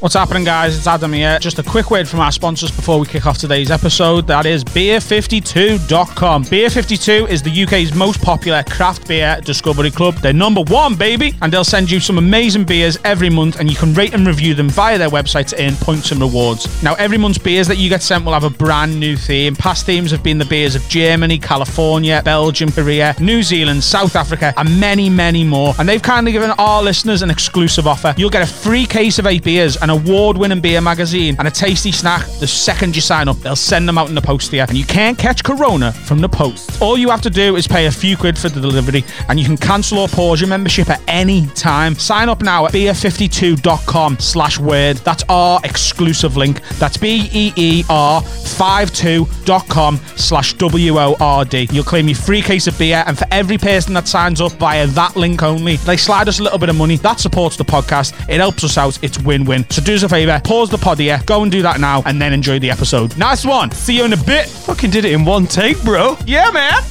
What's happening, guys? It's Adam here. Just a quick word from our sponsors before we kick off today's episode. That is beer52.com. Beer52 is the UK's most popular craft beer discovery club. They're number one, baby, and they'll send you some amazing beers every month, and you can rate and review them via their website to earn points and rewards. Now, every month's beers that you get sent will have a brand new theme. Past themes have been the beers of Germany, California, Belgium, Korea, New Zealand, South Africa, and many, many more. And they've kindly given our listeners an exclusive offer. You'll get a free case of eight beers and award winning beer magazine and a tasty snack the second you sign up. They'll send them out in the post you. And you can't catch Corona from the post. All you have to do is pay a few quid for the delivery and you can cancel or pause your membership at any time. Sign up now at beer52.com slash word. That's our exclusive link. That's B-E-E-R 52.com slash W-O-R-D. You'll claim your free case of beer and for every person that signs up via that link only, they slide us a little bit of money. That supports the podcast. It helps us out. It's win-win. So do us a favour, pause the pod here, go and do that now, and then enjoy the episode. Nice one. See you in a bit. Fucking did it in one take, bro. Yeah, man.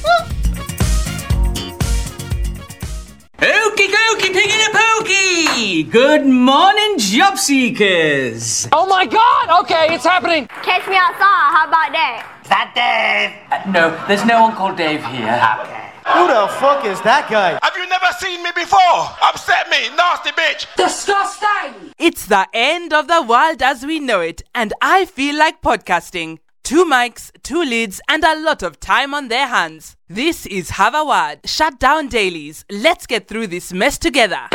Okie dokie, pig in a pokey! Good morning, job seekers! Oh my god! Okay, it's happening. Catch me outside. How about that? that Dave? Uh, no, there's no one called Dave here. Okay. Who the fuck is that guy? Have you never seen me before? Upset me, nasty bitch. Disgusting! It's the end of the world as we know it, and I feel like podcasting. Two mics, two lids, and a lot of time on their hands. This is Have a Word. Shut down dailies. Let's get through this mess together.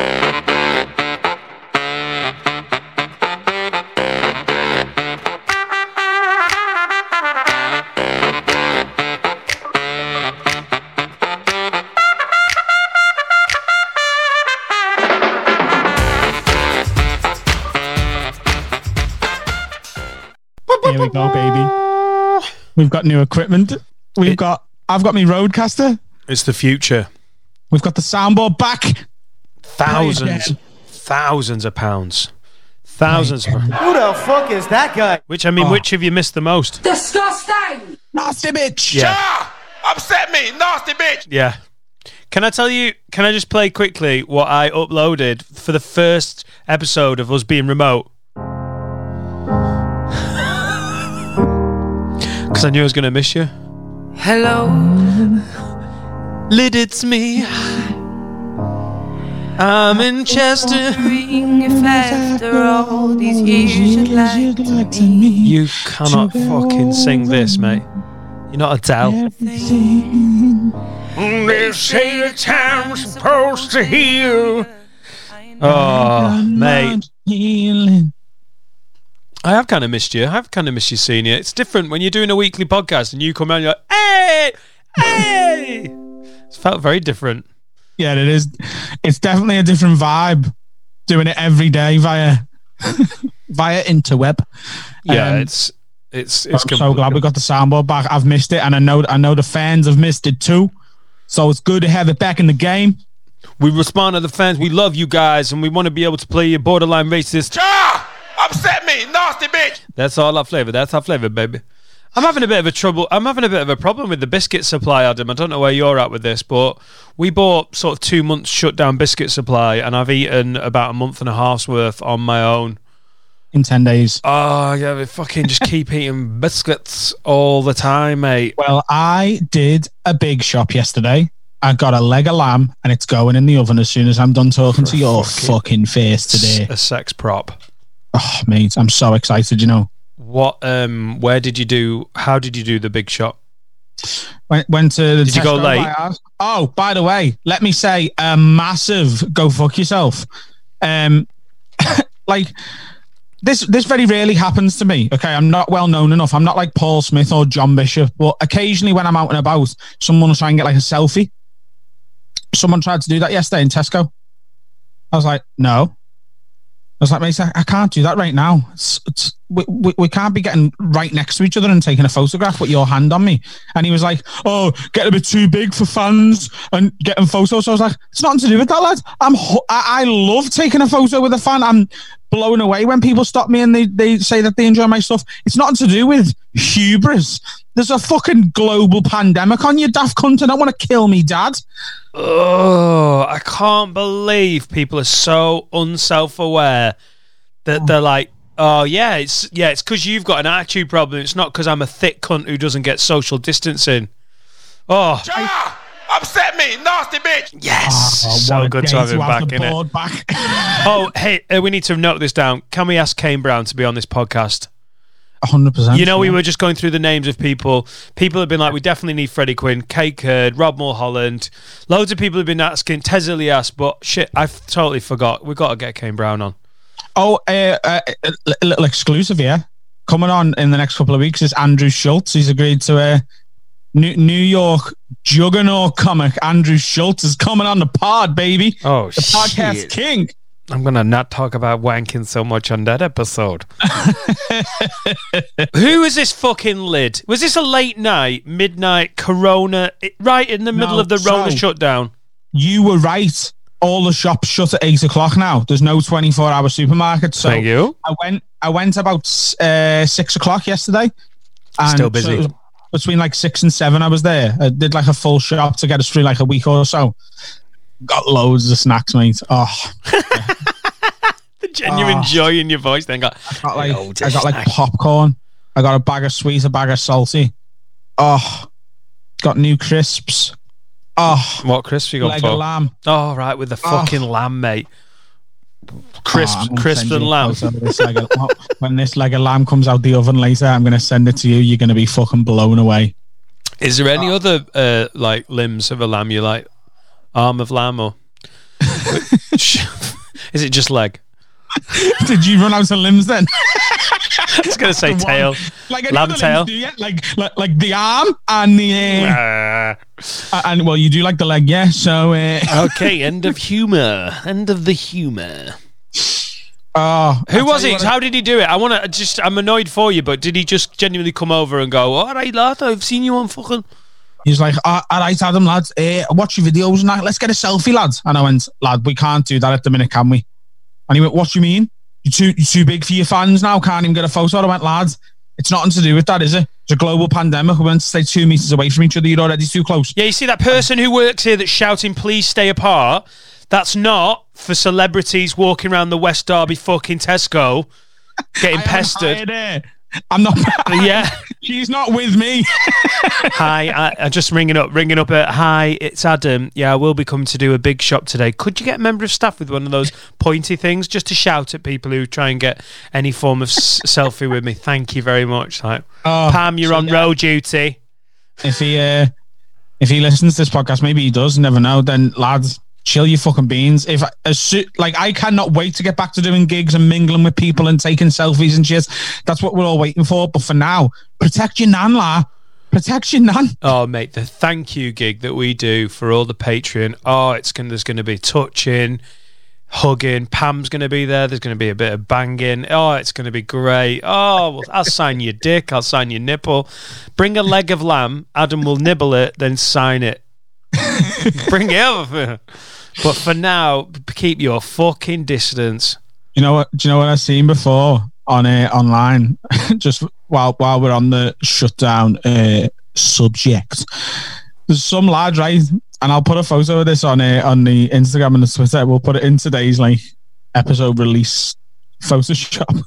Here we go, baby. We've got new equipment. We've got. I've got me RodeCaster. It's the future. We've got the soundboard back. Thousands, thousands of pounds. Thousands. Of, Who the fuck is that guy? which I mean, Oh. which have you missed the most? Disgusting! Nasty bitch. Yeah. Ah, upset me, nasty bitch. Yeah. Can I tell you? Can I just play quickly what I uploaded for the first episode of us being remote? Because I knew I was going to miss you. Hello. Lid, it's me. I'm in Chester. If after all these years you'd like to You cannot fucking sing this, mate. You're not Adele. They say the time's supposed to heal. Oh, mate. Healing. I have kind of missed you. I have kind of missed you you. It's different when you're doing a weekly podcast and you come out and you're like, hey, hey. It's felt very different. Yeah, it is. It's definitely a different vibe doing it every day via via interweb. Yeah, Um, it's it's it's I'm so glad we got the soundboard back. I've missed it, and I know I know the fans have missed it too. So it's good to have it back in the game. we respond to the fans. We love you guys, and we want to be able to play your borderline racist. Ah, upset me, nasty bitch. That's all our flavor. That's our flavor, baby. I'm having a bit of a trouble. I'm having a bit of a problem with the biscuit supply, Adam. I don't know where you're at with this, but we bought sort of two months shut down biscuit supply, and I've eaten about a month and a half's worth on my own. In ten days. Oh yeah, we fucking just keep eating biscuits all the time, mate. Well, I did a big shop yesterday. I got a leg of lamb, and it's going in the oven as soon as I'm done talking to your fucking- fucking face today. A sex prop. Oh, mate, I'm so excited. You know, What? Um, where did you do? How did you do the big shot? went, went to. The Did you go late? by. Oh, by the way, let me say a massive go fuck yourself. Um, like this, this very rarely happens to me. Okay, I'm not well known enough. I'm not like Paul Smith or John Bishop, but occasionally when I'm out and about, someone will try and get like a selfie. Someone tried to do that yesterday in Tesco. I was like, no. I was like, mate, I I can't do that right now. It's, it's, we, we, we can't be getting right next to each other and taking a photograph with your hand on me. And he was like, oh, get a bit too big for fans and getting photos. So I was like, it's nothing to do with that, lad. I'm, I, I love taking a photo with a fan. I'm blown away when people stop me and they, they say that they enjoy my stuff. It's nothing to do with hubris. There's a fucking global pandemic on you, daft cunt, and I want to kill me, dad. Oh, I can't believe people are so unself-aware that they're oh. like Oh yeah, it's yeah, it's because you've got an attitude problem. It's not because I'm a thick cunt who doesn't get social distancing. Oh Ja! Upset me, nasty bitch! yes, Oh, so good to have him back in it. back. Oh hey, uh, we need to note this down. Can we ask Kane Brown to be on this podcast? hundred percent. You know, we were just going through the names of people. People have been like, we definitely need Freddie Quinn, Kae Kurd, Rob Mulholland. Loads of people have been asking Tez Ilyas, but shit, I've totally forgot. We've got to get Kane Brown on. Oh, uh, uh, a little exclusive here. Coming on in the next couple of weeks is Andrew Schulz. He's agreed to a New, New York juggernaut comic. Andrew Schulz is coming on the pod, baby. Oh, the podcast king. I'm gonna not talk about wanking so much on that episode. Who is this fucking lid? Was this a late night, midnight Corona, right in the middle of the Rona so- shutdown? You were right. All the shops shut at eight o'clock now. There's no 24 hour supermarket. So Thank you. I went. I went about uh, six o'clock yesterday. And Still busy. was between like six and seven, I was there. I did like a full shop to get us through like a week or so. Got loads of snacks, mate. Oh, The genuine Ah. joy in your voice. Then got got like Loads I got like snacks. popcorn. I got a bag of sweets, a bag of salty. Oh, got new crisps. Oh, what crisps you got leg for? of lamb. Oh right, with the Oh. fucking lamb, mate. Crisps, Oh, I'm gonna crisps send you and a lamb. this leg of- oh, when this leg of lamb comes out the oven later, I'm going to send it to you. You're going to be fucking blown away. Is there any other uh, like limbs of a lamb you like? Arm of lamb or is it just leg? Did you run out of limbs then? I was gonna say tail. like any Lamb other tail. limbs, do you? Like, like like the arm and the uh, Ah. and well, you do like the leg, yeah. So uh, okay, end of humor. End of the humor. oh, Who was it? How did he do it? I want to just. I'm annoyed for you, but did he just genuinely come over and go, "All right, lad, I've seen you on fucking." He's like, "Ah, all right, Adam, lads, uh, watch your videos and that. Let's get a selfie, lads. And I went, lad, we can't do that at the minute, can we? And he went, what do you mean? You're too, you're too big for your fans now. Can't even get a photo. I went, lads, it's nothing to do with that, is it? It's a global pandemic. We're meant to stay two meters away from each other. You're already too close. Yeah, you see that person who works here that's shouting, "Please stay apart." That's not for celebrities walking around the West Derby fucking Tesco, getting pestered. I'm not. Yeah. She's not with me. Hi, I, I'm just ringing up, ringing up. Uh, Hi, it's Adam. Yeah, I will be coming to do a big shop today. Could you get a member of staff with one of those pointy things just to shout at people who try and get any form of s- selfie with me? Thank you very much. Like, Oh, Pam, you're so on yeah. road duty. if he uh, if he listens to this podcast, maybe he does. Never know. Then lads, chill your fucking beans. If as like I cannot wait to get back to doing gigs and mingling with people and taking selfies and shit. That's what we're all waiting for. But for now, protect your nan, la. Protect your nan. Oh, mate, the thank you gig that we do for all the Patreon. Oh, it's gonna there's going to be touching, hugging. Pam's going to be there. There's going to be a bit of banging. Oh, it's going to be great. Oh, well, I'll sign your dick. I'll sign your nipple. Bring a leg of lamb. Adam will nibble it, then sign it. Bring it over. But for now, keep your fucking distance. You know what? Do you know what I've seen before on uh, online? Just while while we're on the shutdown uh, subject, there's some lad right, and I'll put a photo of this on uh, on the Instagram and the Twitter. We'll put it in today's like episode release Photoshop.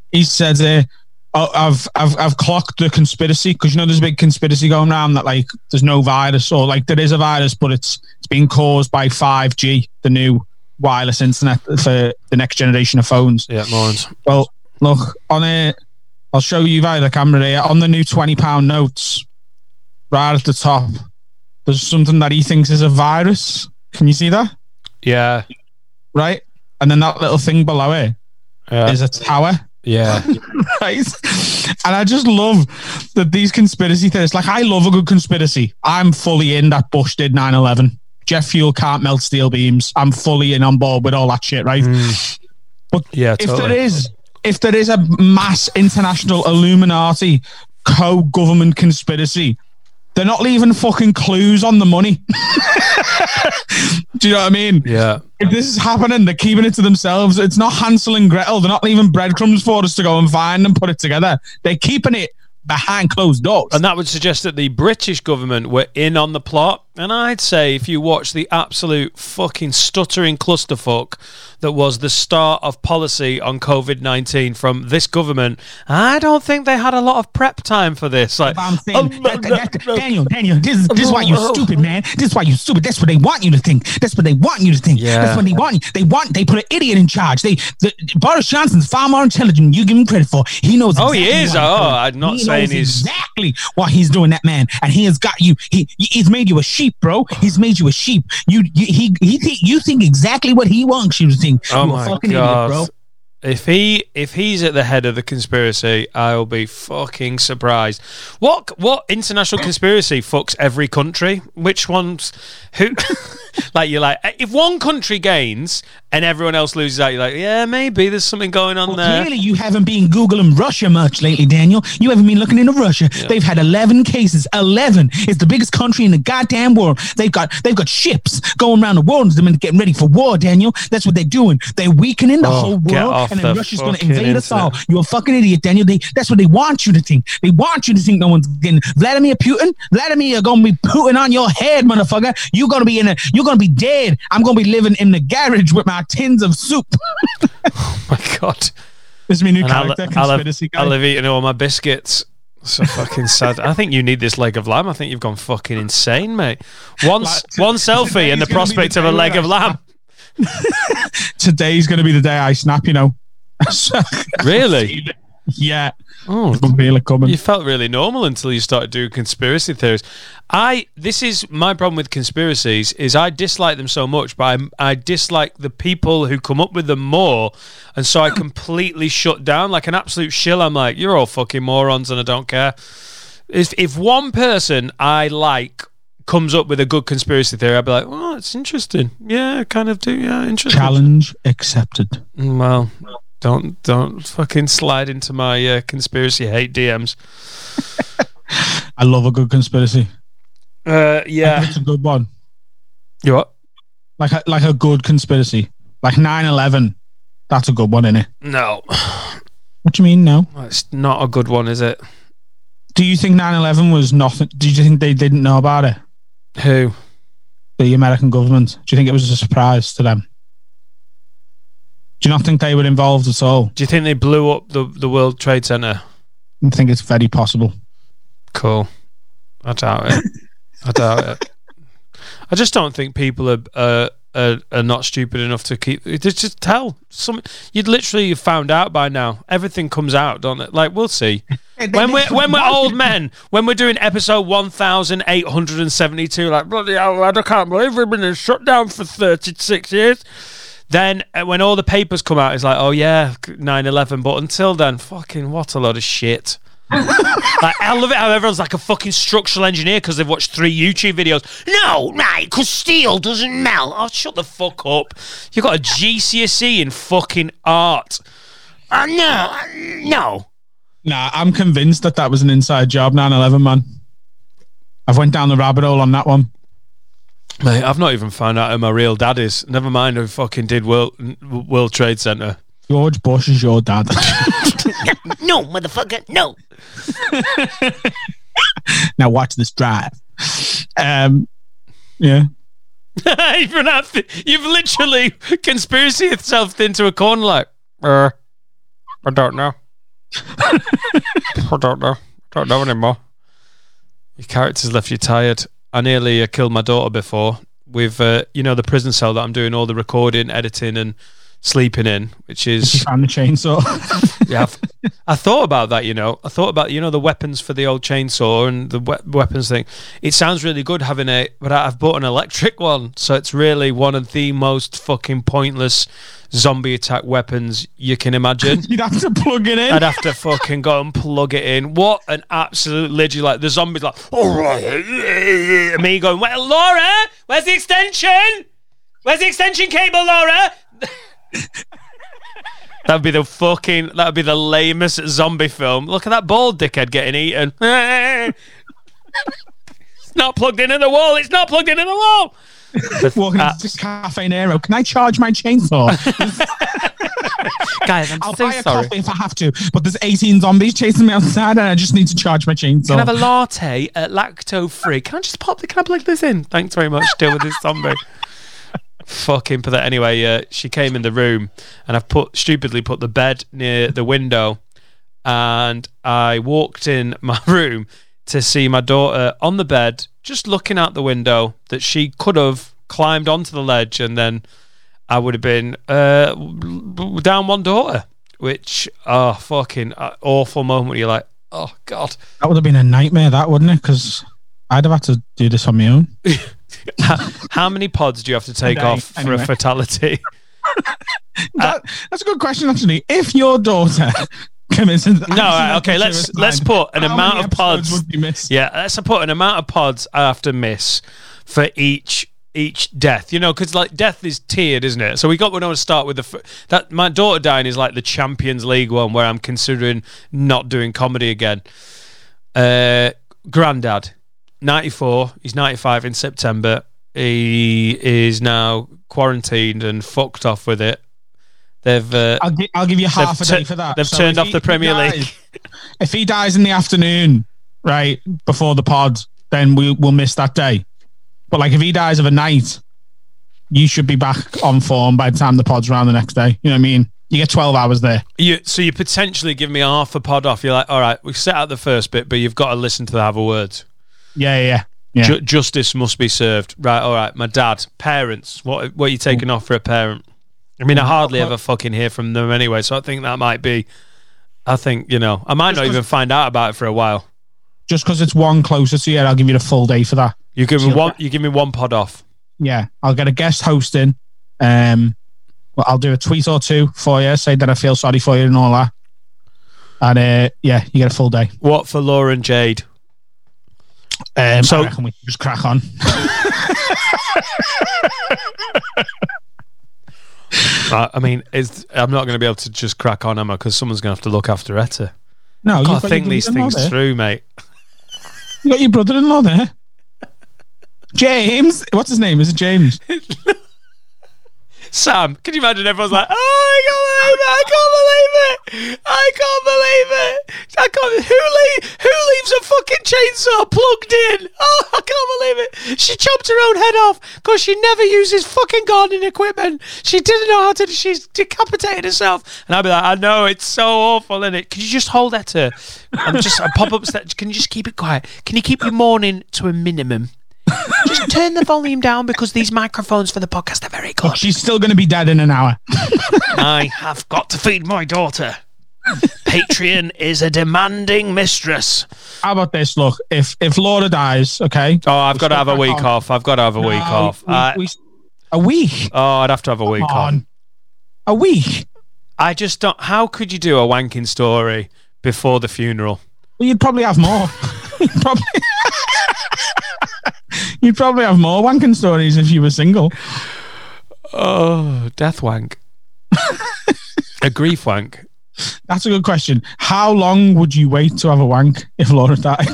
he said, uh, "I've I've I've clocked the conspiracy because you know there's a big conspiracy going around that like there's no virus or like there is a virus, but it's it's being caused by 5G, the new." wireless internet for the next generation of phones. Yeah, morons. Well, look on it. I'll show you via the camera here on the new twenty pound notes. Right at the top, there's something that he thinks is a virus. Can you see that? Yeah. Right, and then that little thing below it is Yeah. a tower. Yeah. Right, and I just love that these conspiracy theorists. Like, I love a good conspiracy. I'm fully in that Bush did 9-11. Jet fuel can't melt steel beams. I'm fully in on board with all that shit. Right. Mm. But Yeah, if totally. there is if there is a mass international Illuminati co-government conspiracy, they're not leaving fucking clues on the money. Do you know what I mean? Yeah. If this is happening, they're keeping it to themselves. It's not Hansel and Gretel. They're not leaving breadcrumbs for us to go and find and put it together. They're keeping it behind closed doors. And that would suggest that the British government were in on the plot And I'd say if you watch the absolute fucking stuttering clusterfuck that was the start of policy on COVID 19 from this government, I don't think they had a lot of prep time for this. Like, I'm saying, that- that- that- Daniel, Daniel, this is, this is why you're stupid, man. This is why you're stupid. That's what they want you to think. That's what they want you to think. Yeah. That's what they want. you- They want. They put an idiot in charge. They, the, Boris Johnson's far more intelligent. than You give him credit for. He knows. Oh, he is. Oh. I'm not He saying he's- exactly what he's doing. That man, and he has got you. He, he's made you a sheep, bro. He's made you a sheep. You, you he, he, think you think exactly what he wants you to think. Oh you my fucking god! idiot, bro. If he if he's at the head of the conspiracy, I'll be fucking surprised. What what international conspiracy fucks every country? Which ones? Who? like you're like if one country gains and everyone else loses out, you're like yeah maybe there's something going on Well, there. clearly, you haven't been googling Russia much lately, Daniel. You haven't been looking into Russia. They've had eleven cases. Eleven. It's the biggest country in the goddamn world. They've got they've got ships going around the world and getting ready for war, Daniel. That's what they're doing. They're weakening the Oh, whole world, and then the Russia's going to invade us all. You're a fucking idiot, Daniel. They, that's what they want you to think. They want you to think no one's getting Vladimir Putin. Vladimir you're going to be Putin on your head, motherfucker. You're going to be in a. You're to be dead. I'm to be living in the garage with my tins of soup. Oh my god! this is my new And I'll, character, I'll, have, guy. I'll have eaten all my biscuits. So fucking sad. I think you need this leg of lamb. I think you've gone fucking insane, mate. One Like, one selfie and the gonna prospect the of a leg of lamb. today's going to be the day I snap, you know. Really? Yeah. Oh, I can feel it coming. You felt really normal until you started doing conspiracy theories. I this is my problem with conspiracies is I dislike them so much, but I, I dislike the people who come up with them more, and so I completely shut down like an absolute shill. I'm like, you're all fucking morons, and I don't care. If if one person I like comes up with a good conspiracy theory, I'd be like, oh, it's interesting. Yeah, kind of do. Yeah, interesting. Challenge accepted. Mm, Well, don't don't fucking slide into my uh, conspiracy hate DMs. I love a good conspiracy. Uh, yeah. It's a good one. You what? Like a, like a good conspiracy. Like 9-11. That's a good one, isn't it? No, What do you mean, no? it's not a good one, is it? Do you think 9-11 was nothing? Do you think they didn't know about it? Who? The American government? Do you think it was a surprise to them? Do you not think they were involved at all? Do you think they blew up the the World Trade Center? I think it's very possible. Cool. I doubt it. I doubt it. I just don't think people are. Uh, are, are not stupid enough to keep just, just tell some you'd literally have found out by now everything comes out don't it like we'll see when we're when we're old men when we're doing episode 1872 like bloody hell I can't believe we've been shut down for 36 years then uh, when all the papers come out it's like oh yeah 9-11 but until then fucking what a lot of shit like, I love it how everyone's like a fucking structural engineer because they've watched three YouTube videos. No, right, because steel doesn't melt. Oh, shut the fuck up. You've got a GCSE in fucking art. Uh, no, uh, no. Nah, I'm convinced that that was an inside job, 9-11, man. I've went down the rabbit hole on that one. Mate, I've not even found out who my real dad is. Never mind who fucking did World, World Trade Center. George Bush is your dad. No, motherfucker, no. now watch this drive. Um, yeah. you've, run th- you've literally conspiracy yourself into a corner like, uh, I don't know. I don't know. I don't know anymore. Your character's left you tired. I nearly uh, killed my daughter before with, uh, you know, the prison cell that I'm doing all the recording, editing, and sleeping in, which is found the chainsaw. yeah. I've- I thought about that. You know, I thought about you know the weapons for the old chainsaw and the we- weapons thing. It sounds really good having a, but I've bought an electric one, so it's really one of the most fucking pointless zombie attack weapons you can imagine. You'd have to plug it in. I'd have to fucking go and plug it in. What an absolute legend! Like the zombies, like all right, and me going, well, Laura, where's the extension? Where's the extension cable, Laura? That'd be the fucking. That'd be the lamest zombie film. Look at that bald dickhead getting eaten. it's not plugged into the wall. It's not plugged into the wall. Walking Uh, into Caffè Nero. Can I charge my chainsaw? Guys, I'm I'll so buy a sorry. coffee if I have to, but there's 18 zombies chasing me outside, and I just need to charge my chainsaw. Can I have a latte, uh, lacto free? Can I just pop the? Can I plug this in? Thanks very much. Deal with this zombie. Fucking for that. Anyway, uh, she came in the room, and I've put stupidly put the bed near the window, and I walked in my room to see my daughter on the bed, just looking out the window. That she could have climbed onto the ledge, and then I would have been uh, down one daughter. Which, oh, fucking uh, awful moment. You're like, oh god. That would have been a nightmare, that wouldn't it? Because I'd have had to do this on my own. how, how many pods do you have to take off for anyway. a fatality? That, that's a good question, actually. If your daughter No, right, okay. Let's let's put an how amount of pods. Would you miss? Yeah, let's put an amount of pods I have to miss for each each death. You know, because like death is tiered, isn't it? So we got we don't want to start with the f- that my daughter dying is like the Champions League one where I'm considering not doing comedy again. Uh, granddad, ninety four. He's ninety five in September. He is now quarantined and fucked off with it. They've uh, I'll, gi- I'll give you half a day tu- for that. they've So turned off he- the Premier dies- League. If he dies in the afternoon, right before the pod, then we will miss that day. But like if he dies of a night, you should be back on form by the time the pod's around the next day. You know what I mean? You get twelve hours there. You so you potentially give me half a pod off. You're like, all right, we set out the first bit, but you've got to listen to the other words. Yeah, yeah, yeah. Ju- justice must be served. Right, all right. My dad, parents. What what are you taking off for a parent? I mean, I hardly ever fucking hear from them anyway, so I think that might be. I think you know, I might not even find out about it for a while. Just because it's one closer to you, I'll give you the full day for that. You give me one. You give me one pod off. Yeah, I'll get a guest hosting. Um, well, I'll do a tweet or two for you, say that I feel sorry for you and all that. And uh, yeah, you get a full day. What for Laura and Jade? Um, So- we just crack on. I mean, it's, I'm not going to be able to just crack on, am I? Because someone's going to have to look after Etta. No, Got you've to think these things there. through, mate. You got your brother-in-law there. James, what's his name? Is it James? Sam, can you imagine everyone's like, oh, I can't believe it, I can't believe it, I can't believe it, I can't, who, who leaves a fucking chainsaw plugged in? Oh, I can't believe it. She chopped her own head off because she never uses fucking gardening equipment. She didn't know how to, she's decapitated herself. And I'd be like, I know, it's so awful, isn't it? Can you just hold that to, I'm just, I pop upstairs, can you just keep it quiet? Can you keep your mourning to a minimum? Just turn the volume down because these microphones for the podcast are very good. Look, she's still going to be dead in an hour. I have got to feed my daughter. Patreon is a demanding mistress. How about this? Look, if if Laura dies, okay. Oh, I've got to have a week on. off. I've got to have a week off. we- I- we- a week. oh, I'd have to have a week Come off. on. A week. I just don't. How could you do a wanking story before the funeral? Well, you'd probably have more. probably. you'd probably have more wanking stories if you were single. Oh, death wank. a grief wank. That's a good question. How long would you wait to have a wank if Laura died?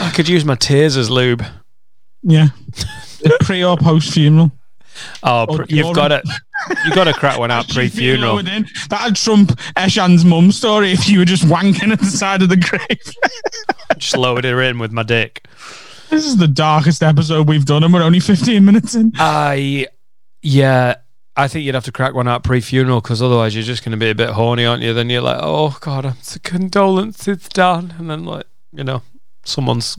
I could use my tears as lube. yeah. Pre or post funeral. Oh, you've got to. You got to crack one out pre-funeral. That'd trump Eshan's mum story if you were just wanking at the side of the grave. Just lowered her in with my dick. this is the darkest episode we've done, and we're only 15 minutes in. I, yeah, I think you'd have to crack one out pre-funeral because otherwise you're just going to be a bit horny, aren't you? Then you're like, oh god, I'm so condolences, Dan, and then like, you know, someone's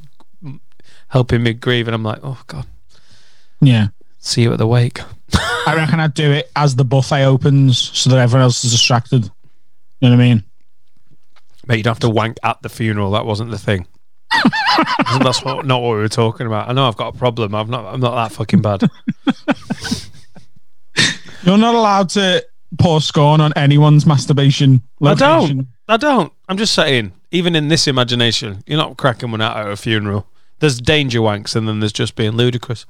helping me grieve, and I'm like, oh god, Yeah. see you at the wake. I reckon I'd do it as the buffet opens so that everyone else is distracted. You know what I mean? But you'd have to wank at the funeral. That wasn't the thing. That's what, not what we were talking about. I know I've got a problem. I'm not. I'm not that fucking bad. You're not allowed to pour scorn on anyone's masturbation. I don't. I don't. I'm just saying. Even in this imagination, you're not cracking one out at a funeral. There's danger wanks, and then there's just being ludicrous.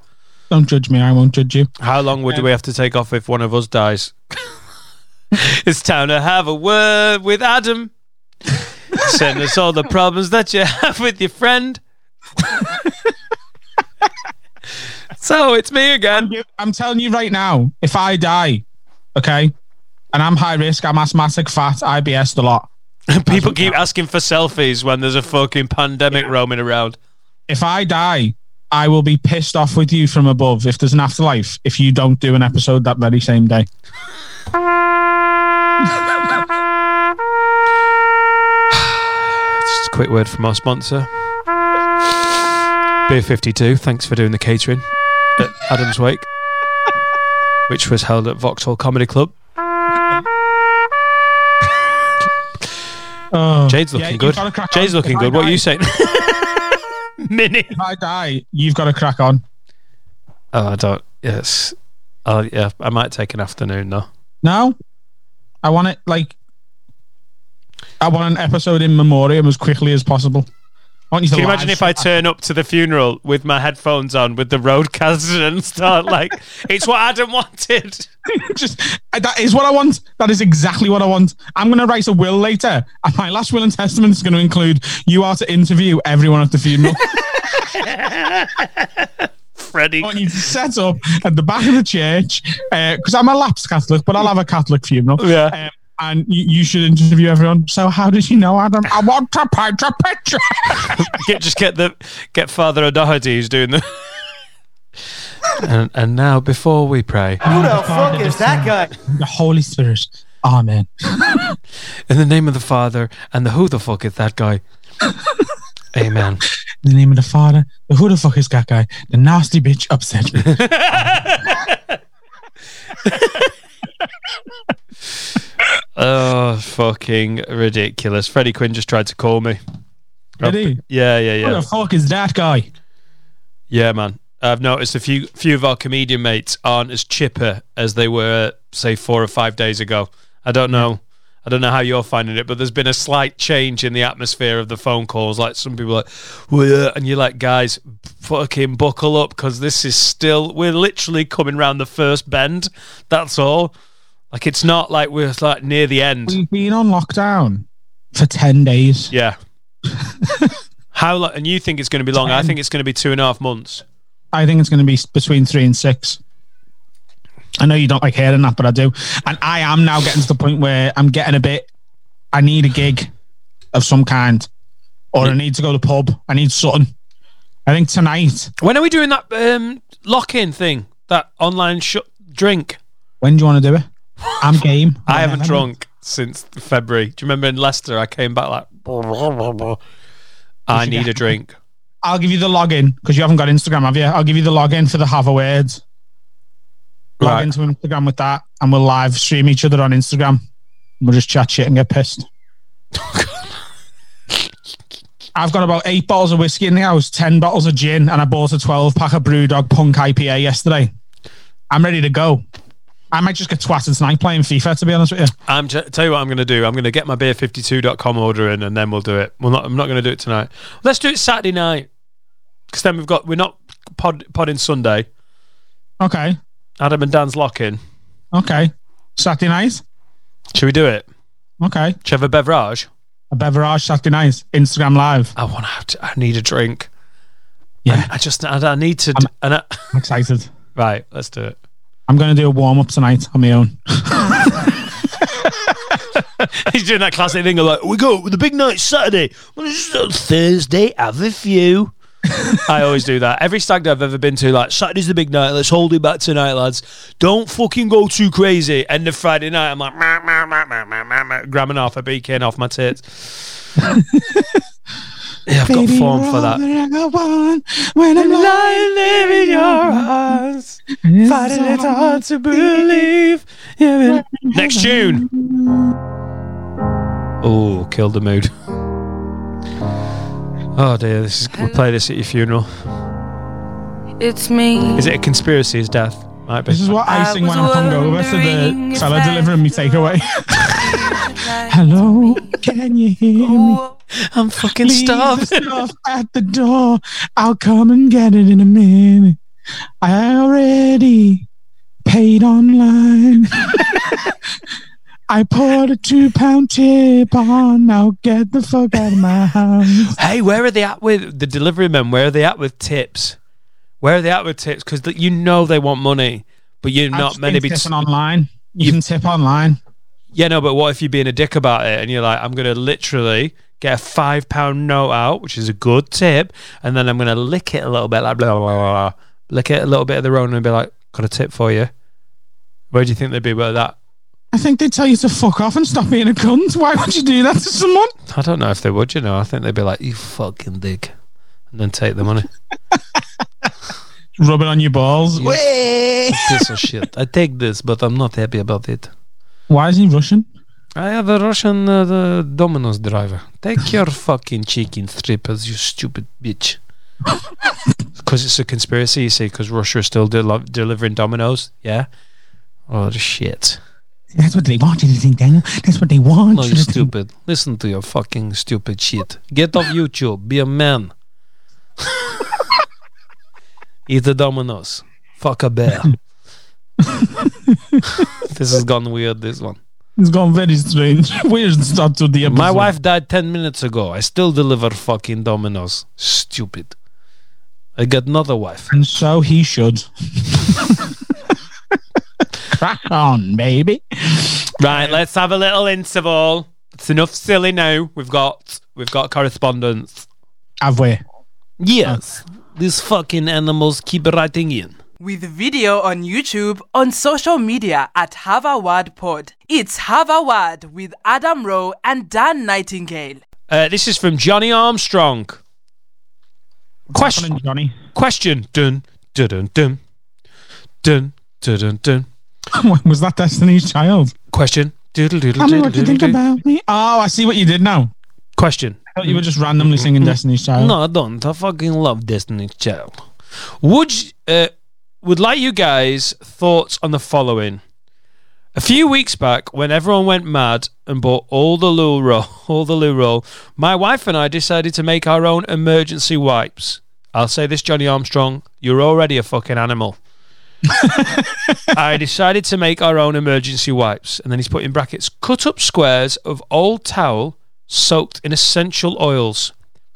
Don't judge me. I won't judge you. How long would we have to take off if one of us dies? it's time to have a word with Adam. Send us all the problems that you have with your friend. So it's me again. I'm telling you right now, if I die, okay, and I'm high risk, I'm asthmatic, fat, IBS, a lot. People keep asking for selfies when there's a fucking pandemic roaming around. If I die, I will be pissed off with you from above if there's an afterlife if you don't do an episode that very same day. Just a quick word from our sponsor. Beer 52, thanks for doing the catering at Adam's Wake, which was held at Vauxhall Comedy Club. Oh, Jade's looking you've good. Jade's looking good. What are you saying? Minnie. If I die, you've got to crack on. Oh, I don't. Yes. Oh, yeah. I might take an afternoon though. No, I want it like I want an episode in memoriam as quickly as possible. Can you imagine if I turn up to the funeral with my headphones on with the RodeCaster and start like, it's what Adam wanted? just that is what I want. That is exactly what I want. I'm going to write a will later, and my last will and testament is going to include you are to interview everyone at the funeral. Freddie. I want you to set up at the back of the church because I'm a lapsed Catholic, but I'll have a Catholic funeral. Yeah. Um, and you, you should interview everyone. So, how did you know, Adam? I want to paint a picture. Get, just get the get Father O'Doherty who's doing the. and, and now, before we pray, Who the fuck is that guy? the Holy Spirit. Amen. in the name of the Father and the who the fuck is that guy? Amen. In the name of the Father, the who the fuck is that guy? The nasty bitch upset me. Oh, fucking ridiculous. Freddie Quinn just tried to call me. Did he? Yeah, yeah, Who yeah. the fuck is that guy? Yeah, man. I've noticed a few few of our comedian mates aren't as chipper as they were, say, four or five days ago. I don't know. I don't know how you're finding it, but there's been a slight change in the atmosphere of the phone calls. Like some people are like, and you're like, guys, fucking buckle up because this is still. We're literally coming round the first bend. That's all. Like it's not like we're like near the end. We've been on lockdown for 10 days. Yeah. How long? And you think it's going to be long? I think it's going to be two and a half months. I think it's going to be between three and six. I know you don't like hearing that, but I do. And I am now getting to the point where I'm getting a bit, I need a gig of some kind, or I need to go to the pub. I need something. I think tonight, When are we doing that um, lock-in thing? That online sh- drink? when do you want to do it? I'm game. I haven't drunk since February. Do you remember in Leicester? I came back like, I need a drink. I'll give you the login because you haven't got Instagram, have you? I'll give you the login for the Have a Words. Log Right. into Instagram with that, and we'll live stream each other on Instagram. We'll just chat shit and get pissed. I've got about eight bottles of whiskey in the house, ten bottles of gin, and I bought a twelve pack of Brewdog Punk IPA yesterday. I'm ready to go. I might just get twatted tonight playing FIFA. To be honest with you, I'm t- tell you what I'm going to do. I'm going to get my beer52.com order in, and then we'll do it. Well, not, I'm not going to do it tonight. Let's do it Saturday night because then we've got we're not pod podding Sunday. okay, Adam and Dan's lock in. okay. Saturday night, Should we do it? okay. Should we have a beverage? A beverage Saturday night, Instagram live. I want to have to. I need a drink. Yeah, I just I, I need to. d- and I, I'm excited. right, let's do it. I'm going to do a warm up tonight on my own. He's doing that classic thing of like, we go with the big night Saturday. Well, it's Thursday, have a few. I always do that. Every stag do I've ever been to, like, Saturday's the big night. Let's hold it back tonight, lads. Don't fucking go too crazy. End of Friday night, I'm like, grabbing half a beacon off my tits. Yeah, I've got form for that. When I'm Lying there in your arms, finding it hard to believe. Yeah, Next tune. Oh, killed the mood. Oh dear, this is we'll play this at your funeral. It's me. Is it a conspiracy? His death might be. This is what I, I sing when I'm hungover to the if fella delivering me takeaway. Hello, can you hear me? I'm fucking Leave the stuff at the door. I'll come and get it in a minute. I already paid online. I poured a two pound tip on. Now get the fuck out of my house. Hey, where are they at with the delivery men? Where are they at with tips? Where are they at with tips? Because you know they want money, but you're not meant to be. tipping online. You can tip online. Yeah, no, but what if you're being a dick about it and you're like, I'm going to literally get a five pound note out, which is a good tip, and then I'm going to lick it a little bit, like blah, blah, blah, blah, lick it a little bit of the Rona and be like, got a tip for you. Where do you think they'd be with that? I think they'd tell you to fuck off and stop being a cunt. Why would you do that to someone? I don't know if they would, you know. I think they'd be like, you fucking dick. And then take the money. Rub it on your balls. Piece of shit. I take this, but I'm not happy about it. Why is he Russian? I have a Russian uh, the Domino's driver. Take your fucking chicken strippers, you stupid bitch. Because it's a conspiracy, you see, because Russia is still del- delivering Domino's. Yeah? Oh, shit. That's what they want you to think, Daniel. That's what they want No, you you to think. stupid. Listen to your fucking stupid shit. Get off YouTube. Be a man. Eat the Domino's. Fuck a bear. this has gone weird, this one. It's gone very strange. Weird start to the episode. My wife died 10 minutes ago. I still deliver fucking Domino's. Stupid. I got another wife. And so he should. Crack on, baby. Right, let's have a little interval. It's enough silly now. We've got we've got correspondence. Have we? Yes. These fucking animals keep writing in. With video on YouTube, on social media at Have a Word Pod. It's Have a Word with Adam Rowe and Dan Nightingale. Uh, this is from Johnny Armstrong. Question. Johnny. Question. Dun dun dun dun dun dun dun. dun. Was that Destiny's Child? Question. Doodle doodle Tell me what you think about me. Oh, I see what you did now. Question. I thought you were just randomly singing Destiny's Child. No, I don't. I fucking love Destiny's Child. Would you, uh, would like you guys thoughts on the following. A few weeks back, when everyone went mad and bought all the loo roll, all the loo roll, my wife and I decided to make our own emergency wipes. I'll say this, Johnny Armstrong, you're already a fucking animal. I decided to make our own emergency wipes, and then he's put in brackets cut up squares of old towel soaked in essential oils.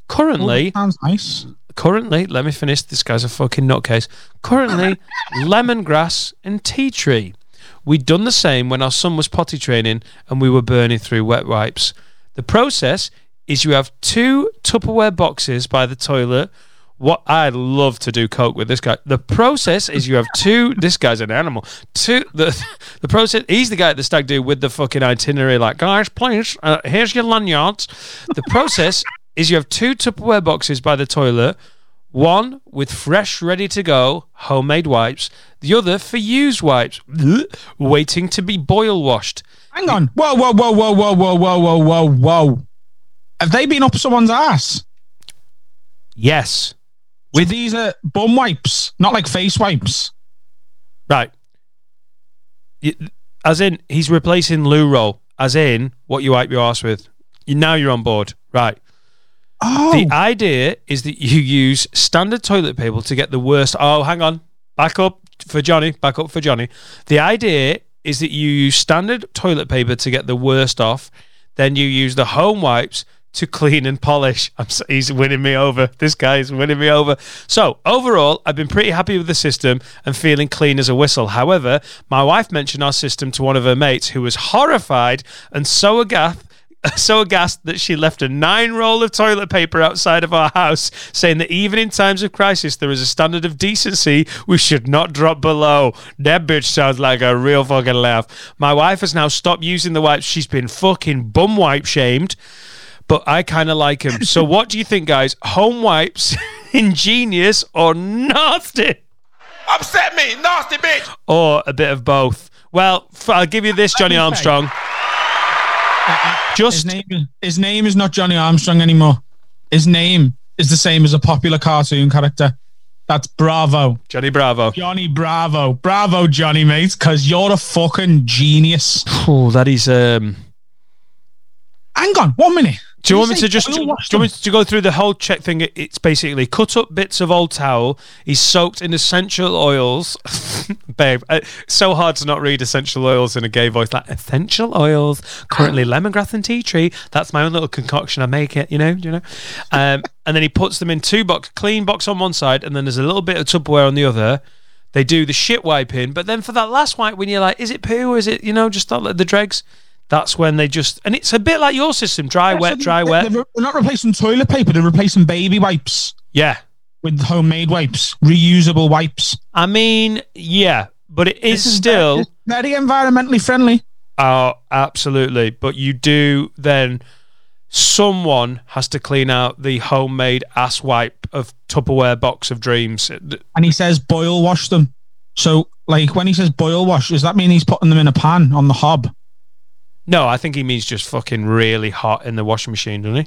Currently, oh, Sounds nice. currently, let me finish. This guy's a fucking nutcase. Currently, lemongrass and tea tree. We'd done the same when our son was potty training and we were burning through wet wipes. The process is you have two Tupperware boxes by the toilet. What I love to do coke with this guy. The process is you have two. This guy's an animal. Two. The the process. He's the guy at the stag do with the fucking itinerary. Like guys, please. Uh, here's your lanyards. The process is you have two Tupperware boxes by the toilet. One with fresh, ready to go homemade wipes. The other for used wipes, waiting to be boil washed. Hang on. Whoa, whoa, whoa, whoa, whoa, whoa, whoa, whoa, whoa, whoa. Have they been up someone's ass? Yes. With these are bum wipes, not like face wipes. Right. As in, he's replacing loo roll. As in, what you wipe your ass with. You, now you're on board. Right. Oh, The idea is that you use standard toilet paper to get the worst. Oh, hang on. Back up for Johnny. Back up for Johnny. The idea is that you use standard toilet paper to get the worst off. Then you use the home wipes to clean and polish. So, he's winning me over. This guy is winning me over. So overall, I've been pretty happy with the system and feeling clean as a whistle. However, my wife mentioned our system to one of her mates who was horrified and so aghast so aghast that she left a nine roll of toilet paper outside of our house, saying that even in times of crisis, there is a standard of decency we should not drop below. That bitch sounds like a real fucking laugh. My wife has now stopped using the wipes. She's been fucking bum wipe shamed. But I kind of like him. So, what do you think, guys? Home wipes, ingenious or nasty? Upset me, nasty bitch. Or a bit of both? Well, f- I'll give you this, Johnny Armstrong. his Just name, his name is not Johnny Armstrong anymore. His name is the same as a popular cartoon character. That's Bravo. Johnny Bravo. Johnny Bravo. Bravo, Johnny, mate, because you're a fucking genius. Oh, that is um. Hang on, one minute. Do you want me to just? Do you want me to go through the whole check thing? It's basically cut up bits of old towel. He's soaked in essential oils, babe. uh, so hard to not read essential oils in a gay voice. Like essential oils, currently lemongrass and tea tree. That's my own little concoction. I make it, you know, you know. Um, and then he puts them in two box, clean box on one side, and then there's a little bit of Tupperware on the other. They do the shit wiping, but then for that last wipe, when you're like, is it poo or is it, you know, just not like the dregs? That's when they just, and it's a bit like your system: dry, Yeah, so wet, they- dry, they- wet. They're they're not replacing toilet paper. They're replacing baby wipes Yeah. with homemade wipes, reusable wipes. I mean, yeah, but it is is still. very, very environmentally friendly. Oh, absolutely. But you do then. Someone has to clean out the homemade ass wipe of Tupperware box of dreams. And he says boil wash them. So, like when he says boil wash, does that mean he's putting them in a pan on the hob? No, I think he means just fucking really hot in the washing machine, doesn't he?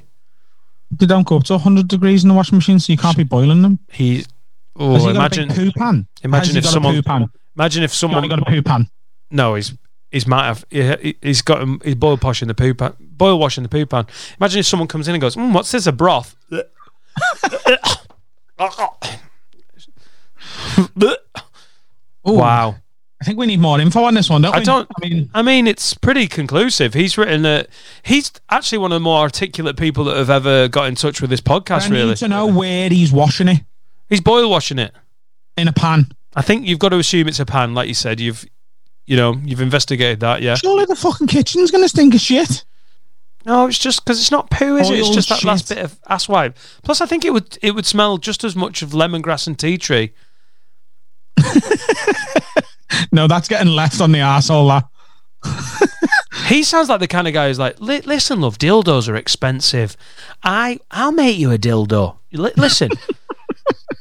They don't go up to 100 degrees in the washing machine, so you can't be boiling them. He. Has Oh, he got imagine! poo pan? imagine Has he if someone- pan? Imagine if Someone someone. got a poo pan. No, he's he's might have. he- He's got him. He's boil posh in the poo pan. Boil wash in the poo pan. Imagine if someone comes in and goes, mm, "What's this? A broth?" Wow. I think we need more info on this one, don't we? I we? don't. I mean, I mean, it's pretty conclusive. He's written that he's actually one of the more articulate people that have ever got in touch with this podcast. I need Really, to know where he's washing it he's boil washing it. in a pan. I think you've got to assume it's a pan, like you said. You've, you know, you've investigated that. Yeah. Surely the fucking kitchen's going to stink of shit. No, it's just because it's not poo, is it? It's just that last bit of ass wipe. Plus, I think it would it would smell just as much of lemongrass and tea tree. No, that's getting left on the arsehole, that. He sounds like the kind of guy who's like, listen, love, dildos are expensive. I I'll make you a dildo. Li- listen.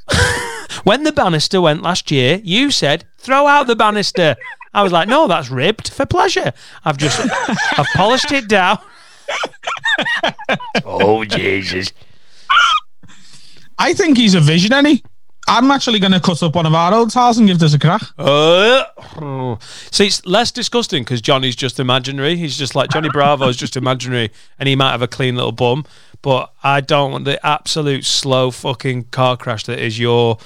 when the banister went last year, you said throw out the banister. I was like, no, that's ribbed for pleasure. I've just I've polished it down. oh Jesus! I think he's a visionary. I'm actually going to cut up one of our old towels and give this a crack. Uh, see, it's less disgusting because Johnny's just imaginary. He's just like Johnny Bravo's just imaginary, and he might have a clean little bum. But I don't want the absolute slow fucking car crash that is your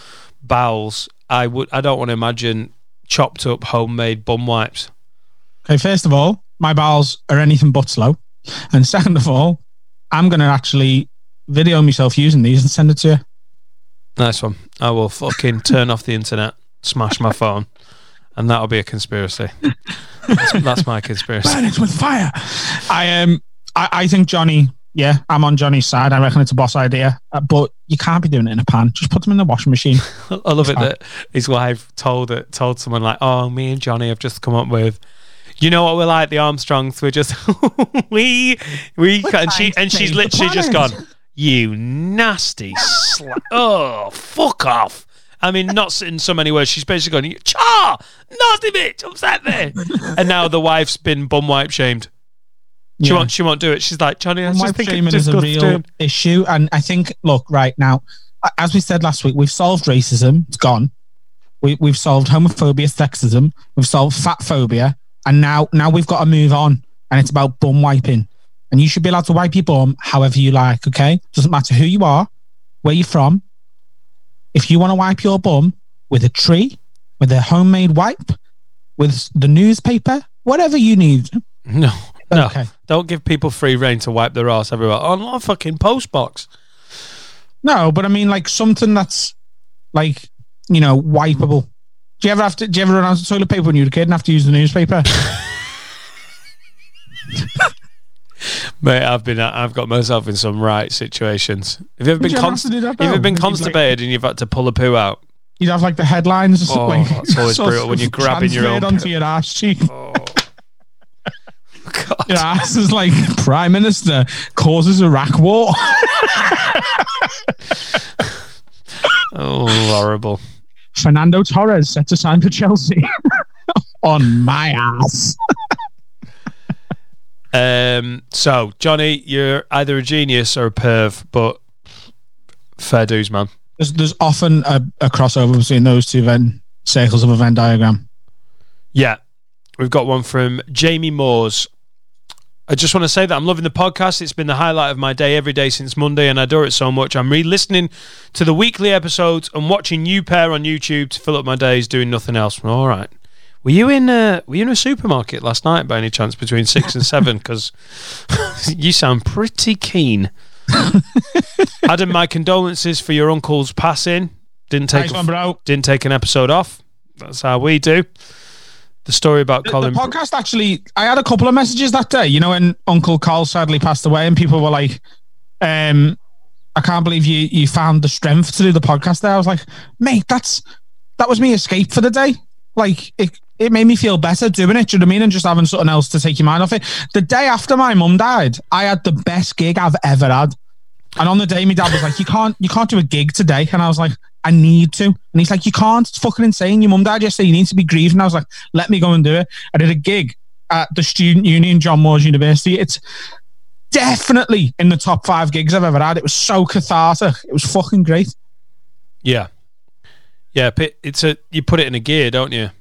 bowels. I would. I don't want to imagine chopped up homemade bum wipes. Okay, first of all, my bowels are anything but slow. And second of all, I'm going to actually video myself using these and send it to you. Nice one. I will fucking turn off the internet, smash my phone, and that'll be a conspiracy. That's, that's my conspiracy. Burn it with fire. I um, I, I think Johnny. Yeah, I'm on Johnny's side. I reckon it's a boss idea, uh, but you can't be doing it in a pan. Just put them in the washing machine. I love it that his wife told it told someone like, "Oh, me and Johnny have just come up with." You know what we're like, the Armstrongs. We're just we we We're and she and she's literally just gone. Planet." You nasty sla- oh fuck off. I mean, not in so many words. She's basically going, "Cha, nasty bitch, upset me." and now the wife's been bum wipe shamed. She Yeah. won't. She won't do it. She's like, Johnny, I just think it's is a real issue, and I think, look, right now, as we said last week, we've solved racism; it's gone. We, we've solved homophobia, sexism. We've solved fat phobia, and now, now we've got to move on, and it's about bum wiping. And you should be allowed to wipe your bum however you like. Okay, doesn't matter who you are, where you're from. If you want to wipe your bum with a tree, with a homemade wipe, with the newspaper, whatever you need. No, no. Okay. Don't give people free rein to wipe their ass everywhere. Oh, a fucking post box. No, but I mean like something that's like you know wipeable. Do you ever have to? Do you ever run out of toilet paper when you were a kid and have to use the newspaper? Mate, I've been, uh, I've got myself in some right situations. Have you ever Would been, you const- have to do that, have you ever been you, like- constipated and you've had to pull a poo out? You'd have like the headlines. Oh, like, that's always sort brutal when you're grabbing your own onto your ass cheek. Oh, Your ass is like Prime Minister causes Iraq war. oh, horrible. Fernando Torres set to sign for Chelsea on my ass. Um, so Johnny, you're either a genius or a perv, but fair dues, man. There's, there's often a, a crossover between those two Venn circles of a Venn diagram. Yeah, we've got one from Jamie Moores. I just want to say that I'm loving the podcast. It's been the highlight of my day every day since Monday, and I adore it so much. I'm re listening to the weekly episodes and watching you pair on YouTube to fill up my days doing nothing else. All right. Were you in a, were you in a supermarket last night by any chance between six and seven? Because you sound pretty keen. Adam, my condolences for your uncle's passing. Didn't take Nice one, bro. didn't take an episode off. That's how we do. The story about The, Colin. the podcast actually, I had a couple of messages that day. You know, when Uncle Carl sadly passed away, and people were like, um, "I can't believe you you found the strength to do the podcast." There, I was like, "Mate, that's that was me escape for the day. Like it." It made me feel better doing it. Do you know what I mean? And just having something else to take your mind off it. The day after my mum died, I had the best gig I've ever had. And on the day, my dad was like, "You can't, you can't do a gig today." And I was like, "I need to." And he's like, "You can't. It's fucking insane. Your mum died yesterday. You need to be grieving." I was like, "Let me go and do it." I did a gig at the Student Union, John Moores University. It's definitely in the top five gigs I've ever had. It was so cathartic. It was fucking great. Yeah, yeah. It's a you put it in a gear, don't you?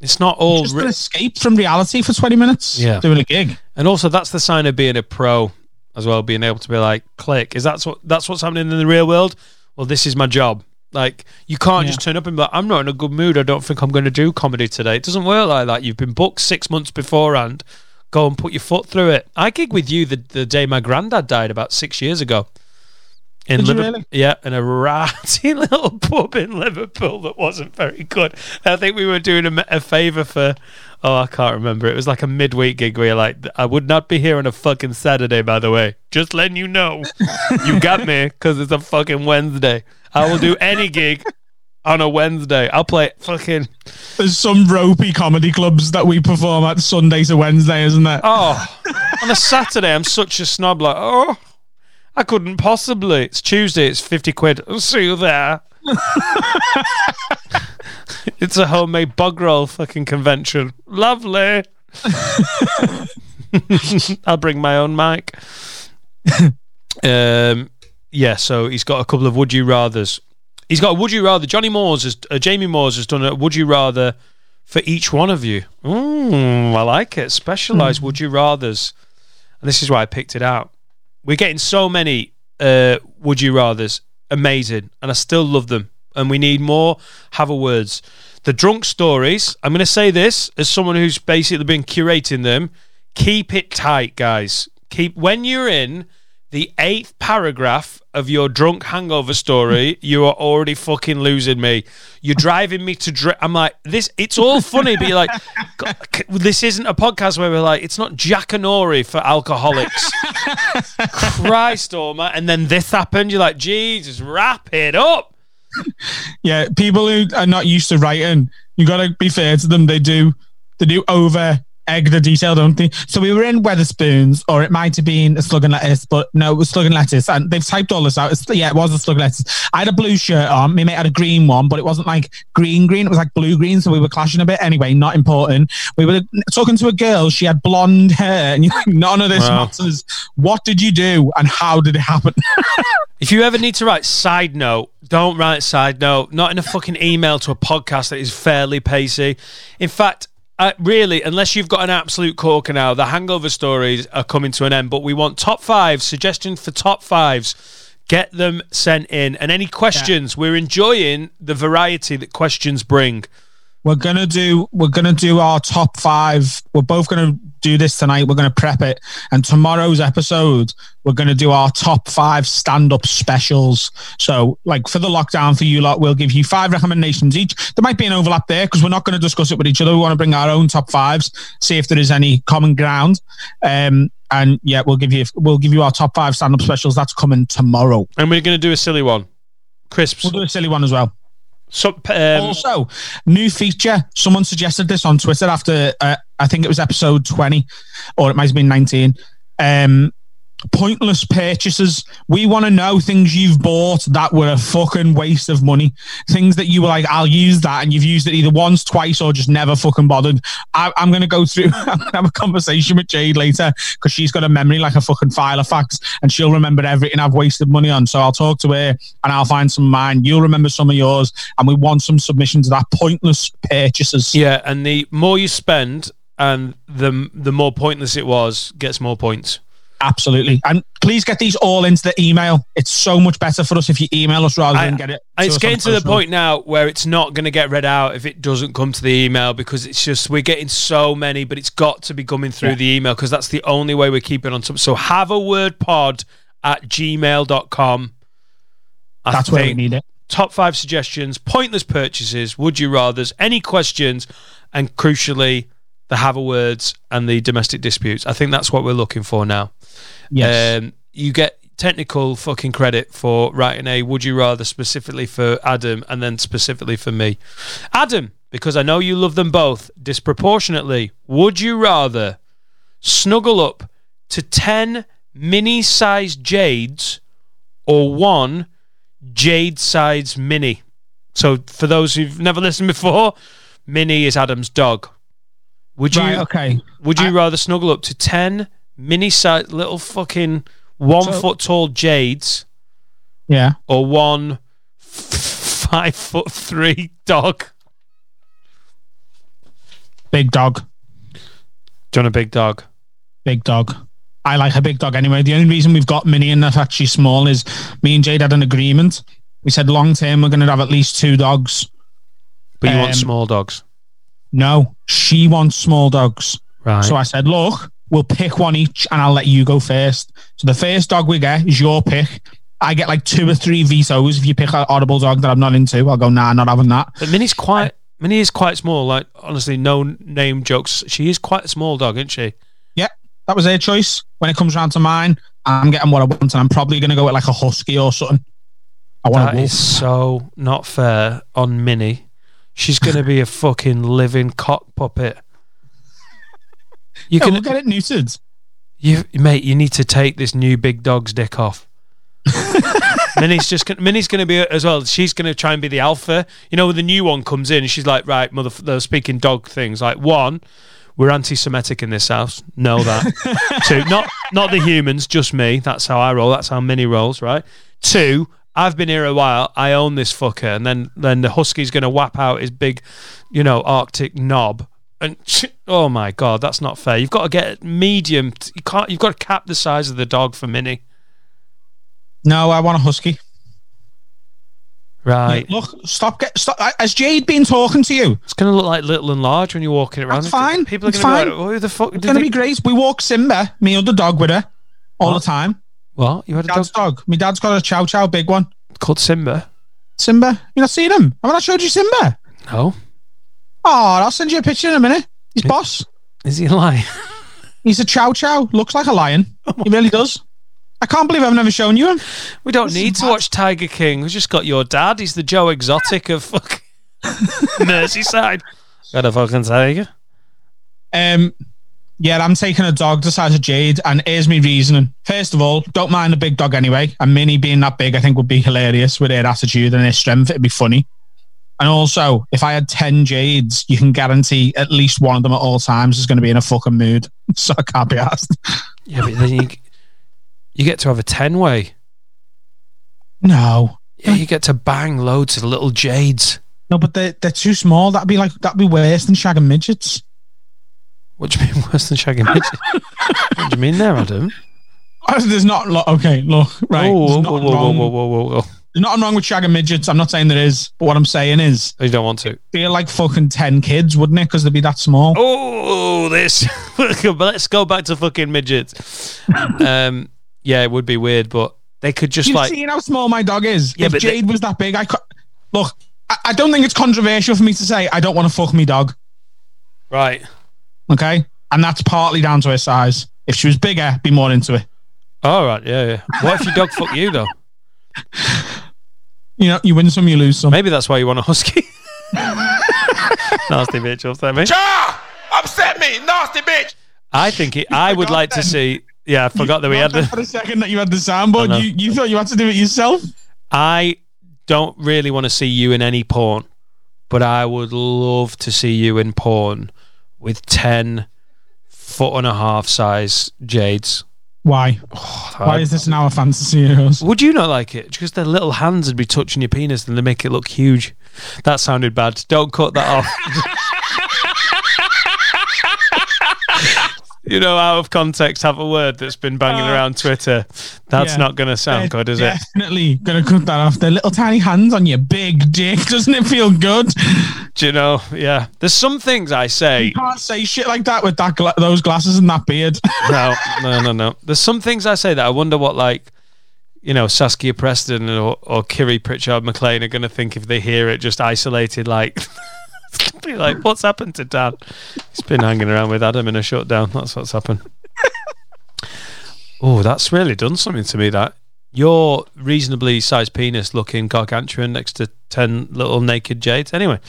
It's not all. Just ri- an escape from reality for twenty minutes. Yeah. doing a gig. And also, that's the sign of being a pro as well. Being able to be like, click. Is that what that's what's happening in the real world? Well, this is my job. Like, you can't Yeah. just turn up and be like, I'm not in a good mood. I don't think I'm going to do comedy today. It doesn't work like that. You've been booked six months beforehand. Go and put your foot through it. I gig with you the, the day my granddad died about six years ago. In Liverpool, really? yeah, in a ratty little pub in Liverpool that wasn't very good. I think we were doing a, a favour for, oh, I can't remember. It was like a midweek gig where you're like, I would not be here on a fucking Saturday, by the way. Just letting you know. you got me because it's a fucking Wednesday. I will do any gig on a Wednesday. I'll play fucking, There's some ropey comedy clubs that we perform at Sunday to Wednesday, isn't there? oh, on a Saturday, I'm such a snob. Like, oh, I couldn't possibly. It's Tuesday, it's 50 quid. I'll see you there. it's a homemade bug roll fucking convention. Lovely. I'll bring my own mic. um, yeah, so he's got a couple of would you rather's. He's got a would you rather. Johnny Moores has, uh, Jamie Moores has done a would you rather for each one of you. Mm, I like it. Specialized would you rather's, and this is why I picked it out. We're getting so many uh, would you rather's, amazing, and I still love them. And we need more. Have a words. The drunk stories. I'm going to say this as someone who's basically been curating them. Keep it tight, guys. Keep when you're in the eighth paragraph of your drunk hangover story, you are already fucking losing me. You're driving me to dr- I'm like, this, it's all funny, but you're like, this isn't a podcast where we're like, it's not Jack and Jackanory for alcoholics. Christ, Orma. And then this happened. You're like, Jesus, wrap it up. Yeah, people who are not used to writing, you got to be fair to them. They do, they do over egg the detail, don't they? So we were in Wetherspoons, or it might have been a slug and lettuce, but no, it was slug and lettuce. And they've typed all this out. It's, yeah, it was a slug and lettuce. I had a blue shirt on. My mate had a green one, but it wasn't like green green. It was like blue green. So we were clashing a bit. Anyway, not important. We were talking to a girl. She had blonde hair, and you're like, none of this Wow. matters. What did you do, and how did it happen? If you ever need to write side note, don't write side note. Not in a fucking email to a podcast that is fairly pacey. In fact, uh, really, unless you've got an absolute corker now, the hangover stories are coming to an end. But we want top five suggestions for top fives. Get them sent in, and any questions. We're enjoying the variety that questions bring. We're gonna do we're gonna do our top five. We're both gonna do this tonight. We're gonna prep it, and tomorrow's episode we're gonna do our top five stand-up specials. So, like for the lockdown for you lot, we'll give you five recommendations each. There might be an overlap there because we're not gonna discuss it with each other. We want to bring our own top fives, see if there is any common ground. Um, and yeah, we'll give you we'll give you our top five stand-up specials. That's coming tomorrow. And we're going to do a silly one. Crisps. We'll do a silly one as well. So, um, also, new feature. Someone suggested this on Twitter after uh, I think it was episode twenty, or it might have been nineteen. Um, pointless purchases. We want to know things you've bought that were a fucking waste of money. Things that you were like, I'll use that, and you've used it either once, twice, or just never fucking bothered. I, I'm going to go through. I'm going to have a conversation with Jade later because she's got a memory like a fucking file of facts, and she'll remember everything I've wasted money on. So I'll talk to her, and I'll find some of mine. You'll remember some of yours, and we want some submissions of that pointless purchases. Yeah, and the more you spend, and the the more pointless it was gets more points. Absolutely. And please get these all into the email. It's so much better for us if you email us rather than get it. And it's getting to the point now where it's not going to get read out if it doesn't come to the email because it's just we're getting so many, but it's got to be coming through Yeah. the email because that's the only way we're keeping on top. So have a word pod at gmail.com. I That's where we need it. top five suggestions, pointless purchases, would you rather's, any questions, and crucially, the have a words and the domestic disputes. I think that's what we're looking for now. Yes. Um, you get technical fucking credit for writing a would you rather specifically for Adam and then specifically for me. Adam, because I know you love them both disproportionately, would you rather snuggle up to 10 Minnie sized jades or one jade sized Minnie? So, for those who've never listened before, Minnie is Adam's dog. Would you right, okay. would you I- rather snuggle up to 10 Minnie sized little fucking one So- foot tall jades Yeah. or one f- five foot three dog? Big dog. Do you want a big dog? Big dog. I like a big dog anyway. The only reason we've got Minnie and that's actually small is me and Jade had an agreement. We said long term we're going to have at least two dogs. But you want Um, small dogs. No, she wants small dogs. Right. So I said, look, we'll pick one each and I'll let you go first. So the first dog we get is your pick. I get like two or three vetoes if you pick an audible dog that I'm not into. I'll go, nah, not having that. but Minnie's quite. Minnie is quite small. Like honestly, no name jokes. She is quite a small dog, isn't she? Yeah, that was her choice. When it comes round to mine, I'm getting what I want and I'm probably going to go with like a husky or something. I want That a wolf. is so not fair on Minnie. She's going to be a fucking living cock puppet. You Yeah, can, we'll get it neutered. you mate. You need to take this new big dog's dick off. Minnie's just gonna- Minnie's going to be as well. She's going to try and be the alpha. You know, when the new one comes in, she's like, right, mother. They're speaking dog things. Like one, we're anti-Semitic in this house. Know that. Two, not not the humans, just me. That's how I roll. That's how Minnie rolls. Right. Two, I've been here a while. I own this fucker, and then then the husky's going to whap out his big, you know, Arctic knob. And oh my god, that's not fair. You've got to get medium. You can't. You've got to cap the size of the dog for Minnie. No, I want a husky. Right. Look, stop. Get stop. Has Jade been talking to you? It's going to look like little and large when you're walking around. That's fine. People are going to be like, "Who the fuck It's going to they- be great. We walk Simba, me other dog, with her all the time. What? You had a dog dog. My dad's got a chow chow big one. called Simba? Simba. You not seen him? Have I showed you Simba? No. Oh, I'll send you a picture in a minute. He's boss. Is he a lion? He's a chow chow. Looks like a lion. He really does. I can't believe I've never shown you him. We don't This need to mad. watch Tiger King. We've just got your dad. He's the Joe Exotic of fucking Merseyside. Got a fucking tiger. Um, yeah, I'm taking a dog the size of Jade, and here's my reasoning. First of all, don't mind the big dog anyway. And Minnie being that big, I think would be hilarious with her attitude and her strength. It'd be funny. And also, if I had 10 Jades, you can guarantee at least one of them at all times is going to be in a fucking mood. So I can't be asked. Yeah, but then you you get to have a ten way. No. Yeah, you get to bang loads of little jades. No, but they're, they're too small. That'd be like, that'd be worse than shagging midgets. What do you mean worse than shagging midget? what do you mean there, Adam? There's not, lo- okay, look, right. Oh, whoa, whoa, whoa, wrong- whoa, whoa, whoa, whoa. There's nothing wrong with shagging midgets. I'm not saying there is, but what I'm saying is, You don't want to. feel like fucking 10 kids, wouldn't it? Because they'd be that small. Oh, this. but let's go back to fucking midgets. um, yeah, it would be weird, but they could just You've like. seen how small my dog is. Yeah, if but they- Jade was that big, I could. Look, I, I don't think it's controversial for me to say I don't want to fuck me dog. Right. Okay, and that's partly down to her size. If she was bigger, be more into it. All right. Yeah, yeah. What if your dog fuck you though? You know, you win some, you lose some. Maybe that's why you want a husky. Nasty bitch, upset me. Child, upset me, nasty bitch. I think it. I would forgot like to see. Yeah, I forgot that we had Forgot for the. a second that you had the I soundboard. You, you thought you had to do it yourself. I don't really want to see you in any porn, but I would love to see you in porn with ten foot and a half size jades. Why? Why is this now a fantasy yours? Would you not like it? Because their little hands would be touching your penis and they make it look huge. That sounded bad. Don't cut that off. you know, out of context, have a word that's been banging Uh, around Twitter. That's yeah. not going to sound They're good, is it? Definitely gonna cut that off. Their little tiny hands on your big dick. Doesn't it feel good? Do you know? Yeah. There's some things I say. You can't say shit like that with that gla- those glasses and that beard. No, no, no, no. There's some things I say that I wonder what, like, you know, Saskia Preston or, or Kiri Pritchard McLean are going to think if they hear it just isolated, like, be like, what's happened to Dan? He's been hanging around with Adam in a shutdown. That's what's happened. oh, that's really done something to me, that. Your reasonably sized penis looking gargantuan next to 10 little naked jades. Anyway,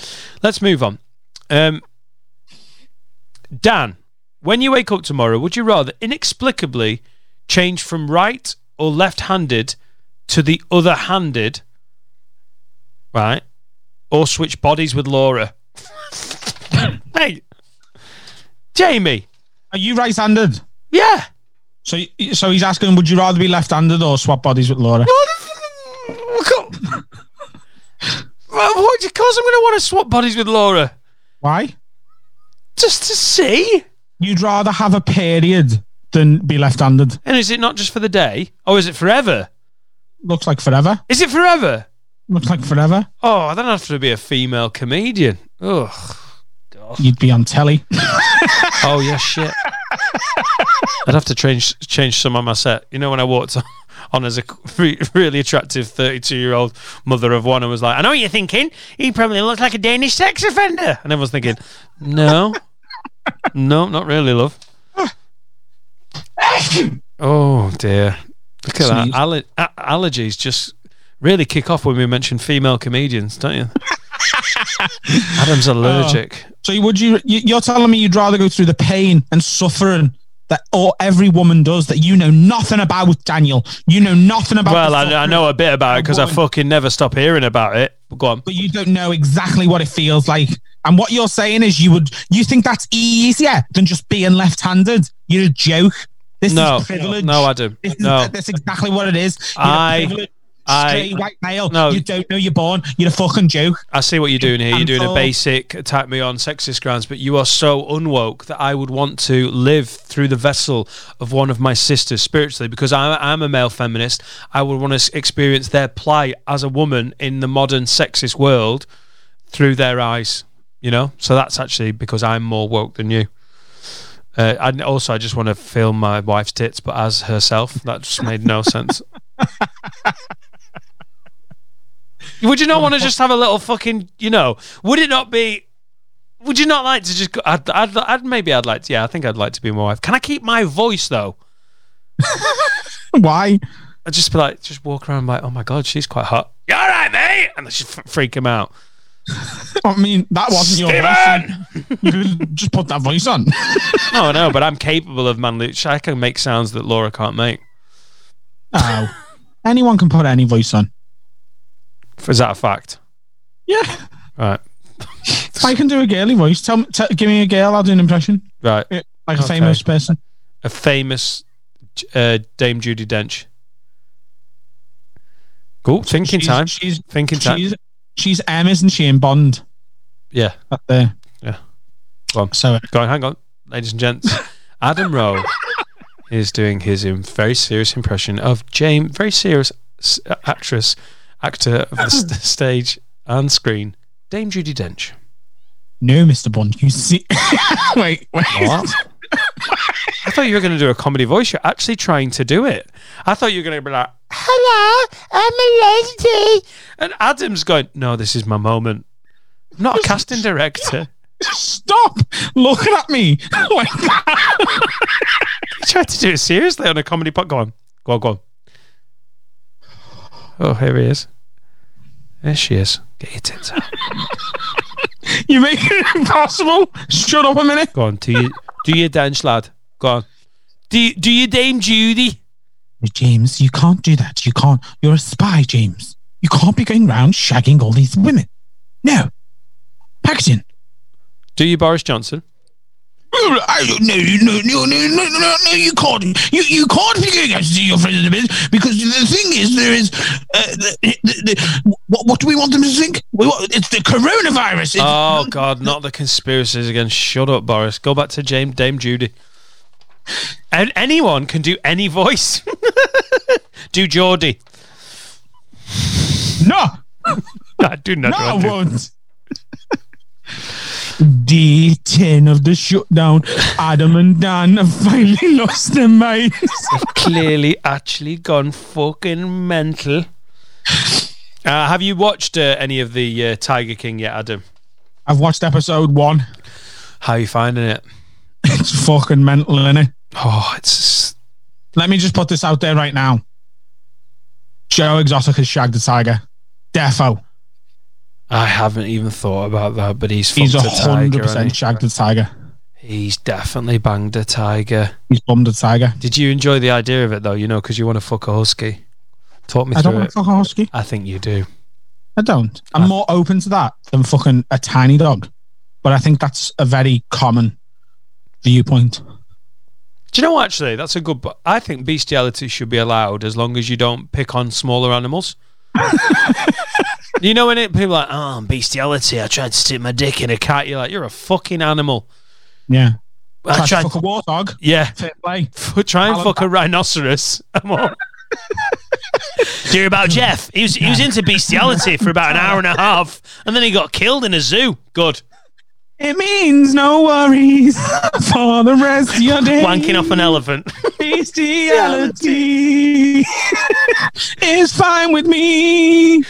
let's move on. Um, Dan, when you wake up tomorrow, would you rather inexplicably change from right or left handed to the other handed, right? Or switch bodies with Laura? hey, Jamie. Are you right-handed? Yeah. So, so he's asking, would you rather be left-handed or swap bodies with Laura? What, of course, I'm going to want to swap bodies with Laura. Why? Just to see. You'd rather have a period than be left-handed. And is it not just for the day? Or is it forever? Looks like forever. Is it forever? Looks like forever. Oh, then I'd have to be a female comedian. Ugh. You'd be on telly. Oh yeah, shit. I'd have to change change some on my set. You know, when I walked on, as a really attractive thirty-two-year-old mother of one, and was like, "I know what you're thinking. He probably looks like a Danish sex offender," and everyone's thinking, "No, no, not really, love." Oh dear! Look at that. Aller- a- allergies just really kick off when we mention female comedians, don't you? Adam's allergic. Oh. So would you? You're telling me you'd rather go through the pain and suffering that or every woman does that you know nothing about, Daniel. You know nothing about. well, I, I know a bit about it because I fucking never stop hearing about it. But Go on. but you don't know exactly what it feels like. And what you're saying is you would you think that's easier than just being left-handed. You're a joke. This No, is privilege. no, Adam. This is, No. that's exactly what it is. You're I- privileged, I- straight white male. No. you don't know you're born. You're a fucking joke. I see what you're doing here. You're doing a basic attack me on sexist grounds, but you are so unwoke that I would want to live through the vessel of one of my sisters spiritually because I'm, I'm a male feminist. I would want to experience their plight as a woman in the modern sexist world through their eyes, you know? So that's actually because I'm more woke than you. Uh, and also, I just want to film my wife's tits, but as herself. That just made no sense. Would you not want to just have a little fucking, you know? Would it not be? Would you not like to just? Go, I'd, I'd, I'd maybe I'd like to. Yeah, I think I'd like to be my wife. Can I keep my voice though? Why? I'd just be like, just walk around like, oh my god, she's quite hot. You all right, mate? And just f- freak him out. I mean, that wasn't your Steven! voice. You just put that voice on. No, no, but I'm capable of manly. I can make sounds that Laura can't make. Oh. Anyone can put any voice on. Is that a fact? Yeah. Right, I can do a girly voice. Tell me, t- give me a girl. I'll do an impression. right. Like a Okay. famous person. A famous uh, Dame Judi Dench. Cool. Thinking She's- time. She's Thinking time. she's she's M, isn't she? In Bond. Yeah. Up there. Yeah. Go on. So Go on, hang on, ladies and gents. Adam Rowe is doing his very serious impression of James, very serious actress, actor of the s- stage and screen, Dame Judi Dench. no, Mr. Bond. You see? wait, wait. What? I thought you were going to do a comedy voice. You're actually trying to do it. I thought you were going to be like, "Hello, I'm a lady," and Adam's going, "No, this is my moment." I'm not a casting director. Stop looking at me like that. You tried to do it seriously on a comedy pod. Go on. Go on, go on. Oh, here he is. There she is. Get your tits out. You make it impossible. Shut up a minute. Go on. Do you do your dance, lad? Go on. Do you, do you Dame Judi? James, you can't do that. You can't. You're a spy, James. You can't be going around shagging all these women. No. Pack it in. Do you Boris Johnson? No, no, no, no, no, no, you can't. You, you can't be going out to see your friends in the bed because the thing is, there is. Uh, the, the, the, what, what do we want them to think? We want, it's the coronavirus. It's, Oh God, not the conspiracies again. Shut up, Boris. Go back to James Dame Judi. And anyone can do any voice. do Geordie. No, I do not no, I want won't. D10 of the shutdown. Adam and Dan have finally lost their minds. Have Clearly, actually gone fucking mental. Uh, have you watched uh, any of the uh, Tiger King yet, Adam? I've watched episode one. How are you finding it? It's fucking mental, innit? Oh, it's Let me just put this out there right now. Joe Exotic has shagged a tiger. Defo. I haven't even thought about that, but he's He's a fucked a tiger. hundred percent shagged a tiger. He's definitely banged a tiger. He's bummed a tiger. Did you enjoy the idea of it though? You know, because you want to fuck a husky. Talk me I don't through want it. to fuck a husky. I think you do. I don't. I'm more open to that than fucking a tiny dog. But I think that's a very common viewpoint. Do you know actually that's a good. I think bestiality should be allowed as long as you don't pick on smaller animals. You know when it, people are like, oh, bestiality. I tried to stick my dick in a cat. You're like, you're a fucking animal. Yeah. I to tried. fuck a warthog. yeah, play. Try and Alan fuck a rhinoceros. I'm all- Do you hear about Jeff? He was he was into bestiality for about an hour and a half, and then he got killed in a zoo. Good, It means no worries for the rest of your day. wanking off an elephant. Bestiality is fine with me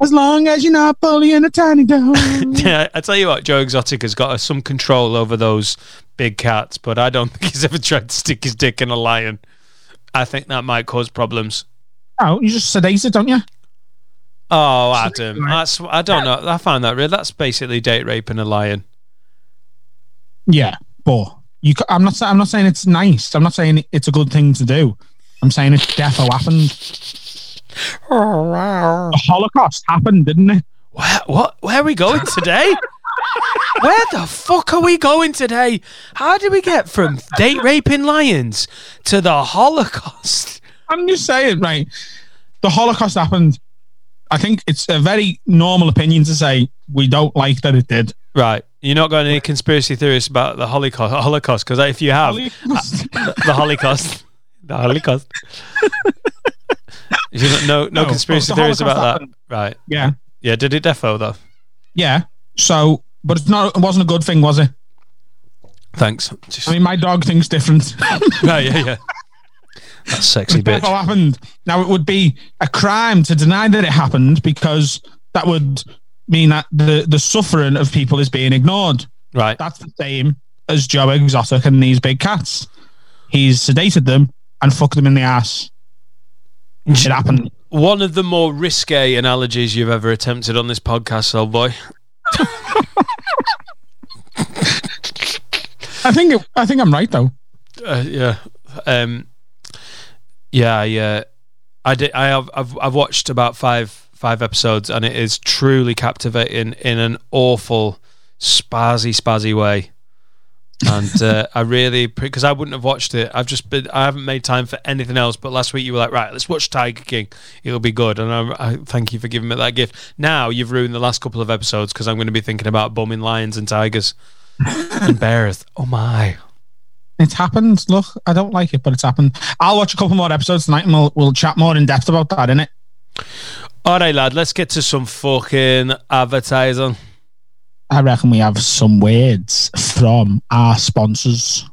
as long as you're not bullying a tiny dog. yeah, I tell you what, Joe Exotic has got some control over those big cats, but I don't think he's ever tried to stick his dick in a lion. I think that might cause problems. oh, you just sedate it, don't you? Oh, Adam, that's I don't know. I find that real. That's basically date raping a lion. Yeah, but you. I'm not. I'm not saying it's nice. I'm not saying it's a good thing to do. I'm saying it defo happened. The Holocaust happened, didn't it? Where, what? Where are we going today? Where the fuck are we going today? How did we get from date raping lions to the Holocaust? I'm just saying, right? The Holocaust happened. I think it's a very normal opinion to say we don't like that it did. Right. You're not got any conspiracy theories about the Holocaust? Holocaust, because if you have the Holocaust, the Holocaust. No, no No, conspiracy the theories about Holocaust that, right? yeah, Yeah, did it defo though? yeah. So, but it's not. It wasn't a good thing, was it? Thanks. Just, I mean, my dog thinks different. yeah, yeah, yeah. That sexy bitch. happened. Now it would be a crime to deny that it happened because that would mean that the the suffering of people is being ignored. Right. That's the same as Joe Exotic and these big cats. He's sedated them and fucked them in the ass. It happened. One of the more risque analogies you've ever attempted on this podcast, old boy. I think it, I think I'm right though. Uh, yeah. Um, yeah, yeah. I did. I have. I've, I've watched about five five episodes, and it is truly captivating in an awful spazzy spazzy way. And uh, I really because I wouldn't have watched it. I've just been. I haven't made time for anything else. But last week you were like, right, let's watch Tiger King. It'll be good. And I, I thank you for giving me that gift. Now you've ruined the last couple of episodes because I'm going to be thinking about bumming lions and tigers and bears. Oh my. It's happened. Look, I don't like it, but it's happened. I'll watch a couple more episodes tonight and we'll, we'll chat more in depth about that, innit? All right, lad. Let's get to some fucking advertising. I reckon we have some words from our sponsors.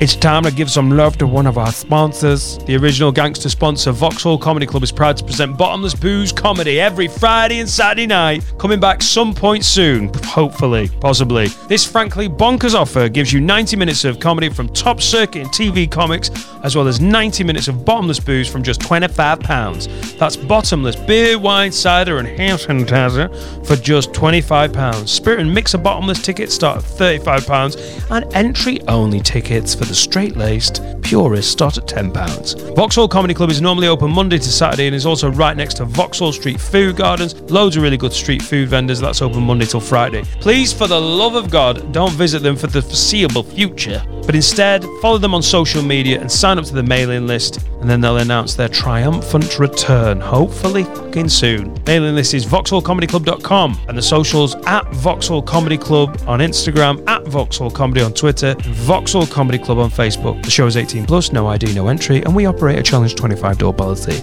It's time to give some love to one of our sponsors. The original gangster sponsor, Vauxhall Comedy Club, is proud to present Bottomless Booze Comedy every Friday and Saturday night. Coming back some point soon, hopefully, possibly. This frankly bonkers offer gives you 90 minutes of comedy from top circuit and TV comics, as well as 90 minutes of bottomless booze from just £25. That's bottomless beer, wine, cider, and hand sanitizer for just £25. Spirit and mixer bottomless tickets start at £35, and entry only tickets for the straight laced purists start at £10. Vauxhall Comedy Club is normally open Monday to Saturday and is also right next to Vauxhall Street Food Gardens. Loads of really good street food vendors that's open Monday till Friday. Please, for the love of God, don't visit them for the foreseeable future. but instead follow them on social media and sign up to the mailing list, and then they'll announce their triumphant return, hopefully fucking soon. Mailing list is vauxhallcomedyclub.com and the socials at Vauxhall Comedy Club on Instagram, at Vauxhall Comedy on Twitter, Vauxhall Comedy Club on Facebook. The show is 18 plus, no ID, no entry, and we operate a challenge 25 door policy.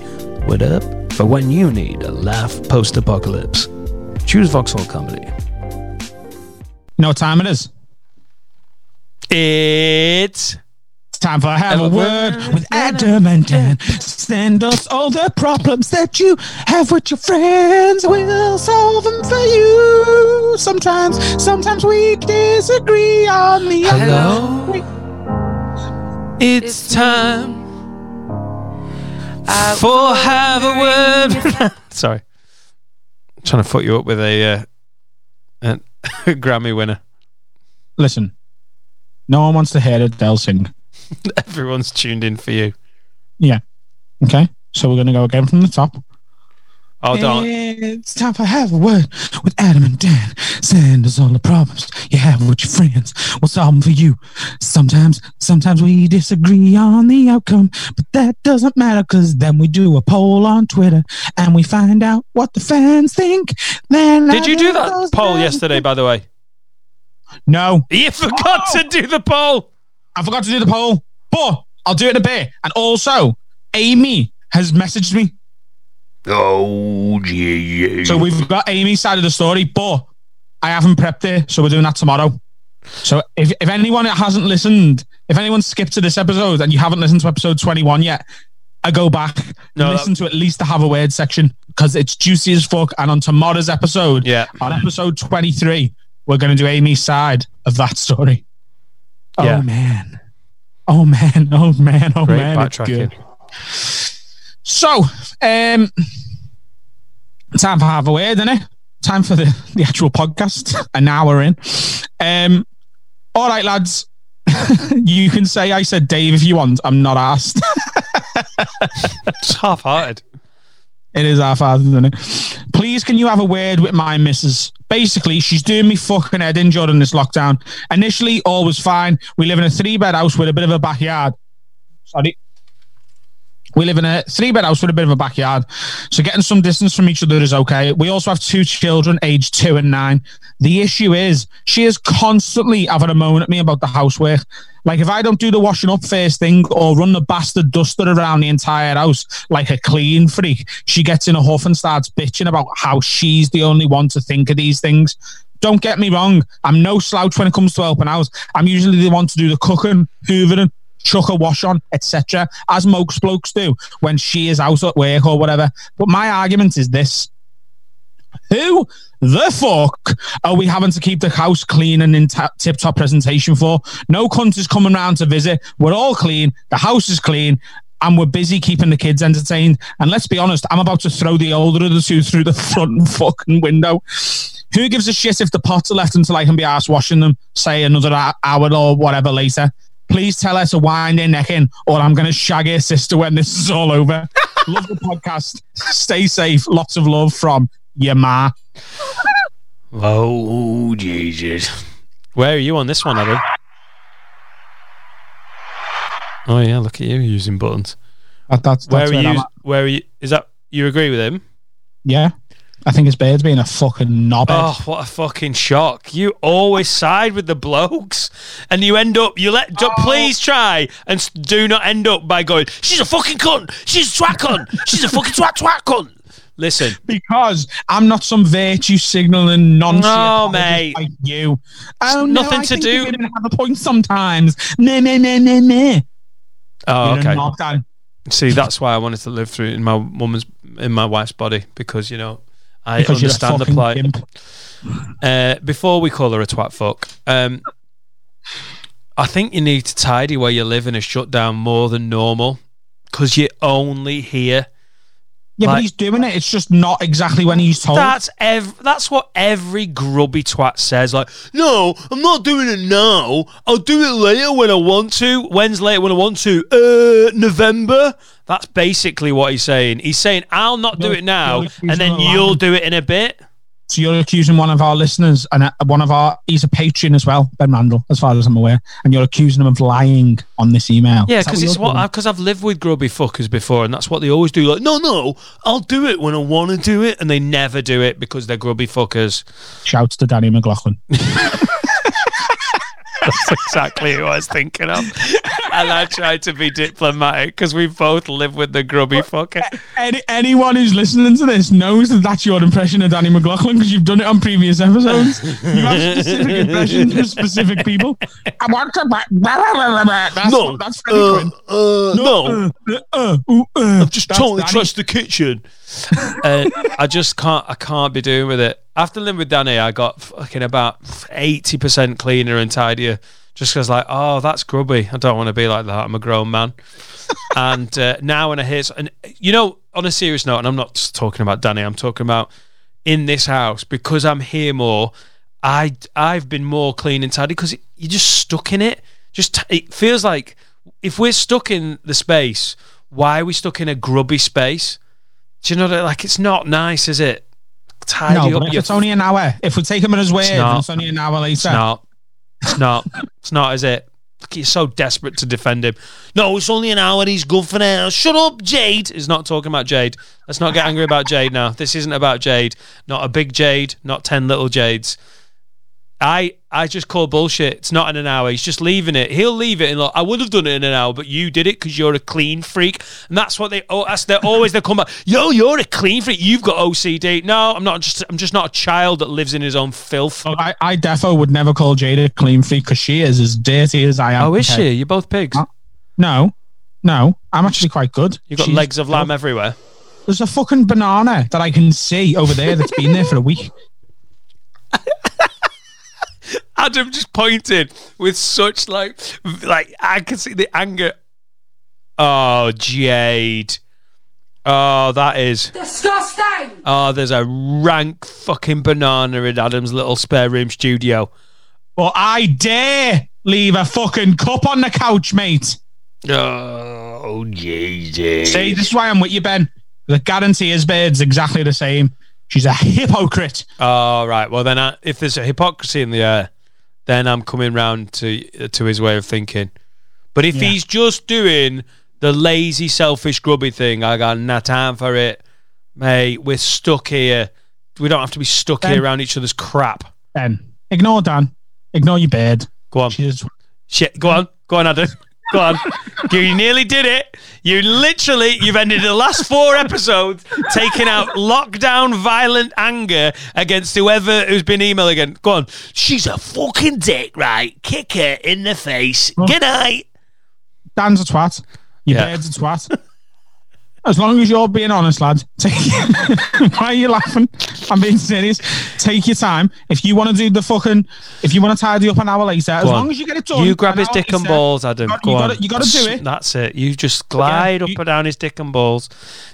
What up? For when you need a laugh post apocalypse, choose Vauxhall Comedy. What time it is? It's time for Have a Word with Adam and Dan. Send us all the problems that you have with your friends. We'll solve them for you. Sometimes, sometimes we disagree on the Hello? It's time for have a word. Sorry, trying to foot you up with a, uh, a Grammy winner. Listen, no one wants to hear Adele sing. Everyone's tuned in for you. Yeah. Okay. So we're going to go again from the top. Oh, don't. It's time for Have a Word with Adam and Dan. Send us all the problems you have with your friends. We'll solve them for you. Sometimes, sometimes we disagree on the outcome, but that doesn't matter because then we do a poll on Twitter and we find out what the fans think. Then Did you do that poll yesterday? By the way, No, you forgot to do the poll. I forgot to do the poll, but I'll do it in a bit. And also, Amy has messaged me. Oh, yeah. So we've got Amy's side of the story, but I haven't prepped it, so we're doing that tomorrow. So if, if anyone hasn't listened, if anyone skipped to this episode and you haven't listened to episode 21 yet, I go back No, and that- listen to at least the have a word section because it's juicy as fuck. And on tomorrow's episode, Yeah. on episode 23, we're going to do Amy's side of that story. Yeah. Oh, man. Oh, man. Oh, man. Oh, Great man. It's backtracking. good. So, um, time for have a word, isn't it? Time for the, the actual podcast. An hour in. Um, all right, lads. you can say I said Dave if you want. I'm not asked. It's half-hearted. It is our father, isn't it? Please, can you have a word with my missus? Basically, she's doing me fucking head in during this lockdown. Initially, all was fine. We live in a three bed house with a bit of a backyard. Sorry. We live in a three bed house with a bit of a backyard. So getting some distance from each other is okay. We also have two children, aged two and nine. The issue is she is constantly having a moan at me about the housework. Like if I don't do the washing up first thing or run the bastard duster around the entire house like a clean freak, she gets in a huff and starts bitching about how she's the only one to think of these things. Don't get me wrong, I'm no slouch when it comes to helping out. I'm usually the one to do the cooking, hoovering, chuck a wash on, etc., as most blokes do when she is out at work or whatever. But my argument is this. Who the fuck are we having to keep the house clean and in ta- tip top presentation for? No cunt is coming round to visit. We're all clean. The house is clean. And we're busy keeping the kids entertained. And let's be honest, I'm about to throw the older of the two through the front fucking window. Who gives a shit if the pots are left until I can be asked washing them, say another hour or whatever later? Please tell her to wind her neck in, or I'm going to shag her sister when this is all over. love the podcast. Stay safe. Lots of love from your ma. Oh, Jesus. Where are you on this one, Adam? Oh, yeah, look at you using buttons. That, that's, that's Where where I'm you? at. Where are you? Is that you agree with him? Yeah. I think it's Beard's being a fucking knobhead. Oh, what a fucking shock! You always side with the blokes, and you end up. You let. Oh. Please try and do not end up by going. She's a fucking cunt. She's a twat cunt. She's a fucking twat twat cunt. Listen, Because I'm not some virtue signaling nonsense No, mate. like you. Oh, no, Nothing I to do- the women have a point sometimes. Meh, meh, meh, meh, meh. oh, okay. See, that's why I wanted to live through in my woman's in my wife's body because you know I Because understand the plight. Uh, before we call her a twat fuck, um, I think you need to tidy where you live in a shutdown more than normal because you're only here. Yeah, Like- but he's doing it. It's just not exactly when he's told. That's ev- That's what every grubby twat says. Like, no, I'm not doing it now. I'll do it later when I want to. When's later when I want to? Uh, November. That's basically what he's saying. He's saying I'll not do it now, no, and then you'll do it in a bit. So you're accusing one of our listeners and uh, one of our he's a patron as well, Ben Randall, as far as I'm aware, and you're accusing him of lying on this email. Yeah, because it's what because I've lived with grubby fuckers before, and that's what they always do. Like, no, no, I'll do it when I want to do it, and they never do it because they're grubby fuckers. Shouts to Danny McLaughlin. That's exactly who I was thinking of. And I tried to be diplomatic because we both live with the grubby fucker. Any, anyone who's listening to this knows that that's your impression of Danny McLaughlin because you've done it on previous episodes. You have specific impressions for specific people. I want to. Blah, blah, blah, blah, blah. That's, No, that's Freddie uh, Quinn. uh, no, Uh, uh, ooh, uh. I've just That's totally Danny. trust the kitchen. uh, I just can't. I can't be doing with it. After living with Danny, I got fucking about eighty percent cleaner and tidier. Just because, like, oh, that's grubby. I don't want to be like that. I'm a grown man. and uh, now, when I hear, and you know, on a serious note, and I'm not just talking about Danny. I'm talking about in this house because I'm here more. I I've been more clean and tidy because you're just stuck in it. Just it feels like if we're stuck in the space, why are we stuck in a grubby space? Do you know that? Like it's not nice, is it? Tidy No, up but if your. it's only an hour, if we take him at his word, not. it's only an hour later. it's not. It's not. it's not, is it? Look, You're so desperate to defend him. No, it's only an hour. He's good for now. Shut up, Jade. He's not talking about Jade. Let's not get angry about Jade now. This isn't about Jade. Not a big Jade. Not ten little Jades. I I just call bullshit. It's not in an hour. He's just leaving it. He'll leave it and look. I would have done it in an hour, but you did it because you're a clean freak, and that's what they. Oh, that's they're always they come back. Yo, you're a clean freak. You've got OCD. No, I'm not. Just I'm just not a child that lives in his own filth. Oh, I, I defo would never call Jada a clean freak because she is as dirty as I am. Oh, is Okay. she? You're both pigs. Huh? No, no, I'm actually quite good. You've got She's- legs of lamb everywhere. There's a fucking banana that I can see over there that's been there for a week. Adam just pointed with such like, like I can see the anger. Oh, Jade. Oh, that is. Disgusting! Oh, there's a rank fucking banana in Adam's little spare room studio. But I dare leave a fucking cup on the couch, mate. Oh, Jesus. See, this is why I'm with you, Ben. The guarantee is bed's exactly the same. She's a hypocrite. Oh, right. Well, then, I, if there's a hypocrisy in the air, then I'm coming round to to his way of thinking. But if Yeah. he's just doing the lazy, selfish, grubby thing, I got no time for it, mate. We're stuck here. We don't have to be stuck Ben. here around each other's crap. Ben, ignore Dan. Ignore your beard. Go on. She's Shit. Go on. Go on, Adam. Go on. you nearly did it. You literally, you've ended the last four episodes taking out lockdown violent anger against whoever who's been emailing again. Go on. She's a fucking dick, right? Kick her in the face. Good night. Dan's a twat. Your Yeah. bed's a twat. As long as you're being honest, lad. Take, why are you laughing? I'm being serious. Take your time. If you want to do the fucking, if you want to tidy up an hour later, as on. long as you get it done. You grab his dick and balls, Adam. you Go gotta- you gotta do it. That's it. You just glide up you- and down his dick and balls.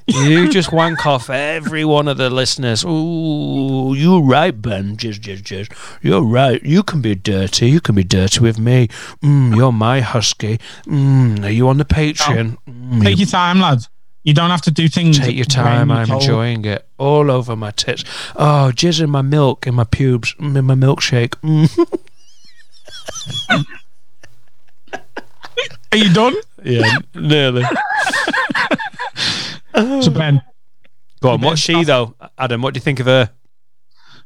You just wank off every one of the listeners. Ooh, you're right, Ben. Just, just, just. You're right. You can be dirty. You can be dirty with me. Mm, you're my husky. Mm, are you on the Patreon? Mm, Take you your time, lad. You don't have to do things. take your time. I'm told. enjoying it. All over my tits. Oh, jizz in my milk, in my pubes, mm, in my milkshake. Mm. Are you done? Yeah, nearly. So Ben, Go on. What's she though, Adam? What do you think of her?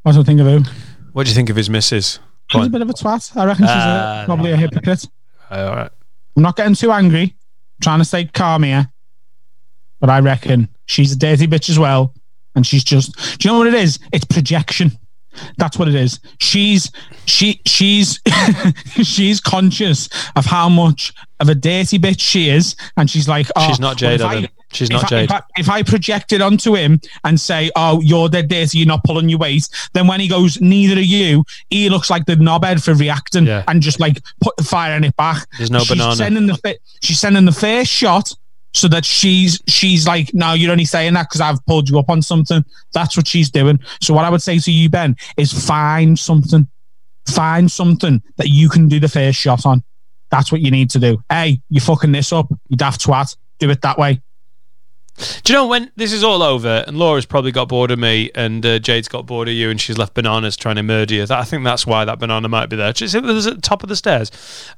what do you think of him? What do you think of his missus? Go She's a bit of a twat. I reckon she's Ah, a, probably a hypocrite. All right. I'm not getting too angry. trying to stay calm here. But I reckon she's a dirty bitch as well. And she's just do you know what it is? It's projection. That's what it is. She's she she's she's conscious of how much of a dirty bitch she is, and she's like, oh, She's not Jade, well, She's not I- Jade. If I, if I project it onto him and say, "Oh, you're dead dirty, you're not pulling your weight," then when he goes, "Neither are you," he looks like the knobhead for reacting Yeah. and just like put firing it back. There's no she's banana. Sending the she's sending the first shot so that she's she's like, no, you're only saying that because I've pulled you up on something. That's what she's doing. So what I would say to you, Ben, is find something, find something that you can do the first shot on. That's what you need to do. Hey, you're fucking this up, you daft twat. Do it that way. Do you know when this is all over and Laura's probably got bored of me and uh, Jade's got bored of you and she's left bananas trying to murder you? That, I think that's why that banana might be there. Just it was at the top of the stairs.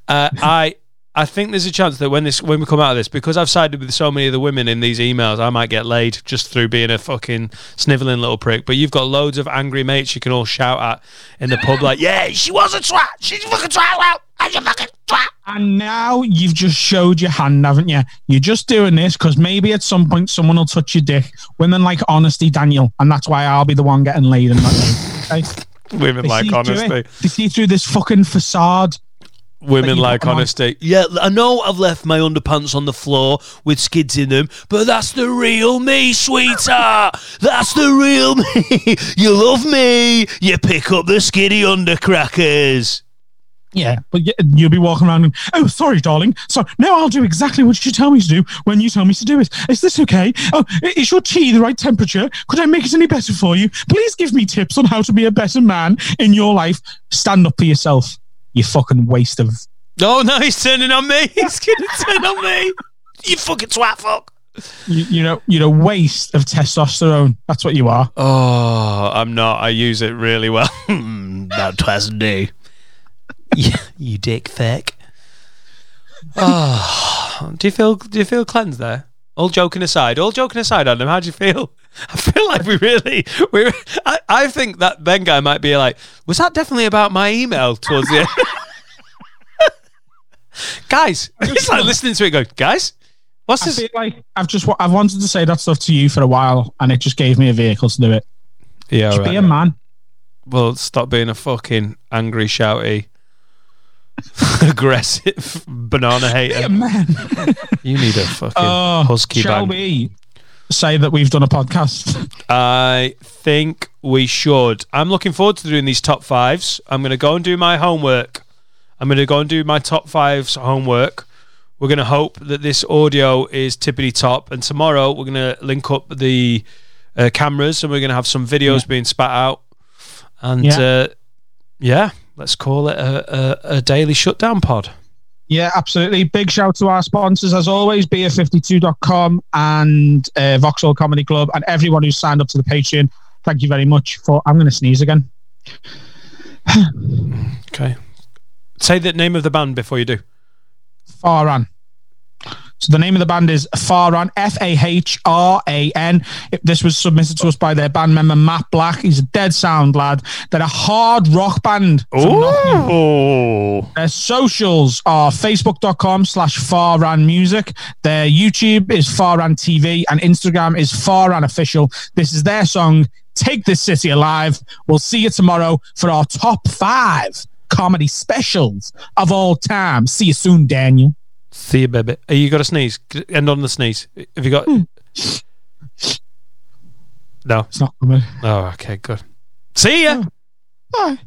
Uh, I I think there's a chance that when this when we come out of this, because I've sided with so many of the women in these emails, I might get laid just through being a fucking snivelling little prick. But you've got loads of angry mates you can all shout at in the pub, like, "Yeah, she was a twat. She's a fucking twat. Well, I'm a fucking twat." And now you've just showed your hand, haven't you? You're just doing this because maybe at some point someone will touch your dick. Women like honesty, Daniel, and that's why I'll be the one getting laid in that day. Okay? Women They like honesty. They see through this fucking facade. Women like honesty. Yeah, I know I've left my underpants on the floor with skids in them, but that's the real me, sweetheart. That's the real me. You love me. You pick up the skiddy undercrackers. Yeah, but you'll be walking around and, oh, sorry, darling. So now I'll do exactly what you tell me to do when you tell me to do it. Is this okay? Oh, is your tea the right temperature? Could I make it any better for you? Please give me tips on how to be a better man in your life. Stand up for yourself, you fucking waste of. Oh, no, he's turning on me. He's going to turn on me. You fucking twat fuck. You, you know, you're a waste of testosterone. That's what you are. Oh, I'm not. I use it really well. About twice a day. you, you dick thick. Oh, ah, do you feel? Do you feel cleansed there? All joking aside, all joking aside, Adam, how do you feel? I feel like we really, we. I, I think that Ben guy might be like, was that definitely about my email towards the end? guys, he's like listening to it, going, guys, what's I this? feel like I've just I've wanted to say that stuff to you for a while, and it just gave me a vehicle to do it. Yeah, Just be a man. Well, stop being a fucking angry, shouty, aggressive banana hater. man. You need a fucking Oh, husky shall band. we say that we've done a podcast? I think we should. I'm looking forward to doing these top fives. I'm going to go and do my homework. I'm going to go and do my top fives homework. We're going to hope that this audio is tippity top. And tomorrow we're going to link up the uh, cameras and we're going to have some videos being spat out. And Yeah. uh, yeah, let's call it a, a, a daily shutdown pod. Yeah, absolutely. Big shout to our sponsors, as always, beer52.com and uh, Vauxhall Comedy Club, and everyone who's signed up to the Patreon. Thank you very much for. I'm going to sneeze again. Okay. Say the name of the band before you do. Fahran. So the name of the band is Fahran, F A H R A N. This was submitted to us by their band member Matt Black. He's a dead sound lad. They're a hard rock band. from Nottingham. Oh. Their socials are facebook.com slash Fahran Music. Their YouTube is Fahran TV and Instagram is Fahran Official. This is their song, Take This City Alive. We'll see you tomorrow for our top five comedy specials of all time. See you soon, Daniel. See you, baby. Are you got a sneeze? End on the sneeze. Have you got? Hmm. No. It's not coming. Oh, okay, good. See ya. Oh. Bye.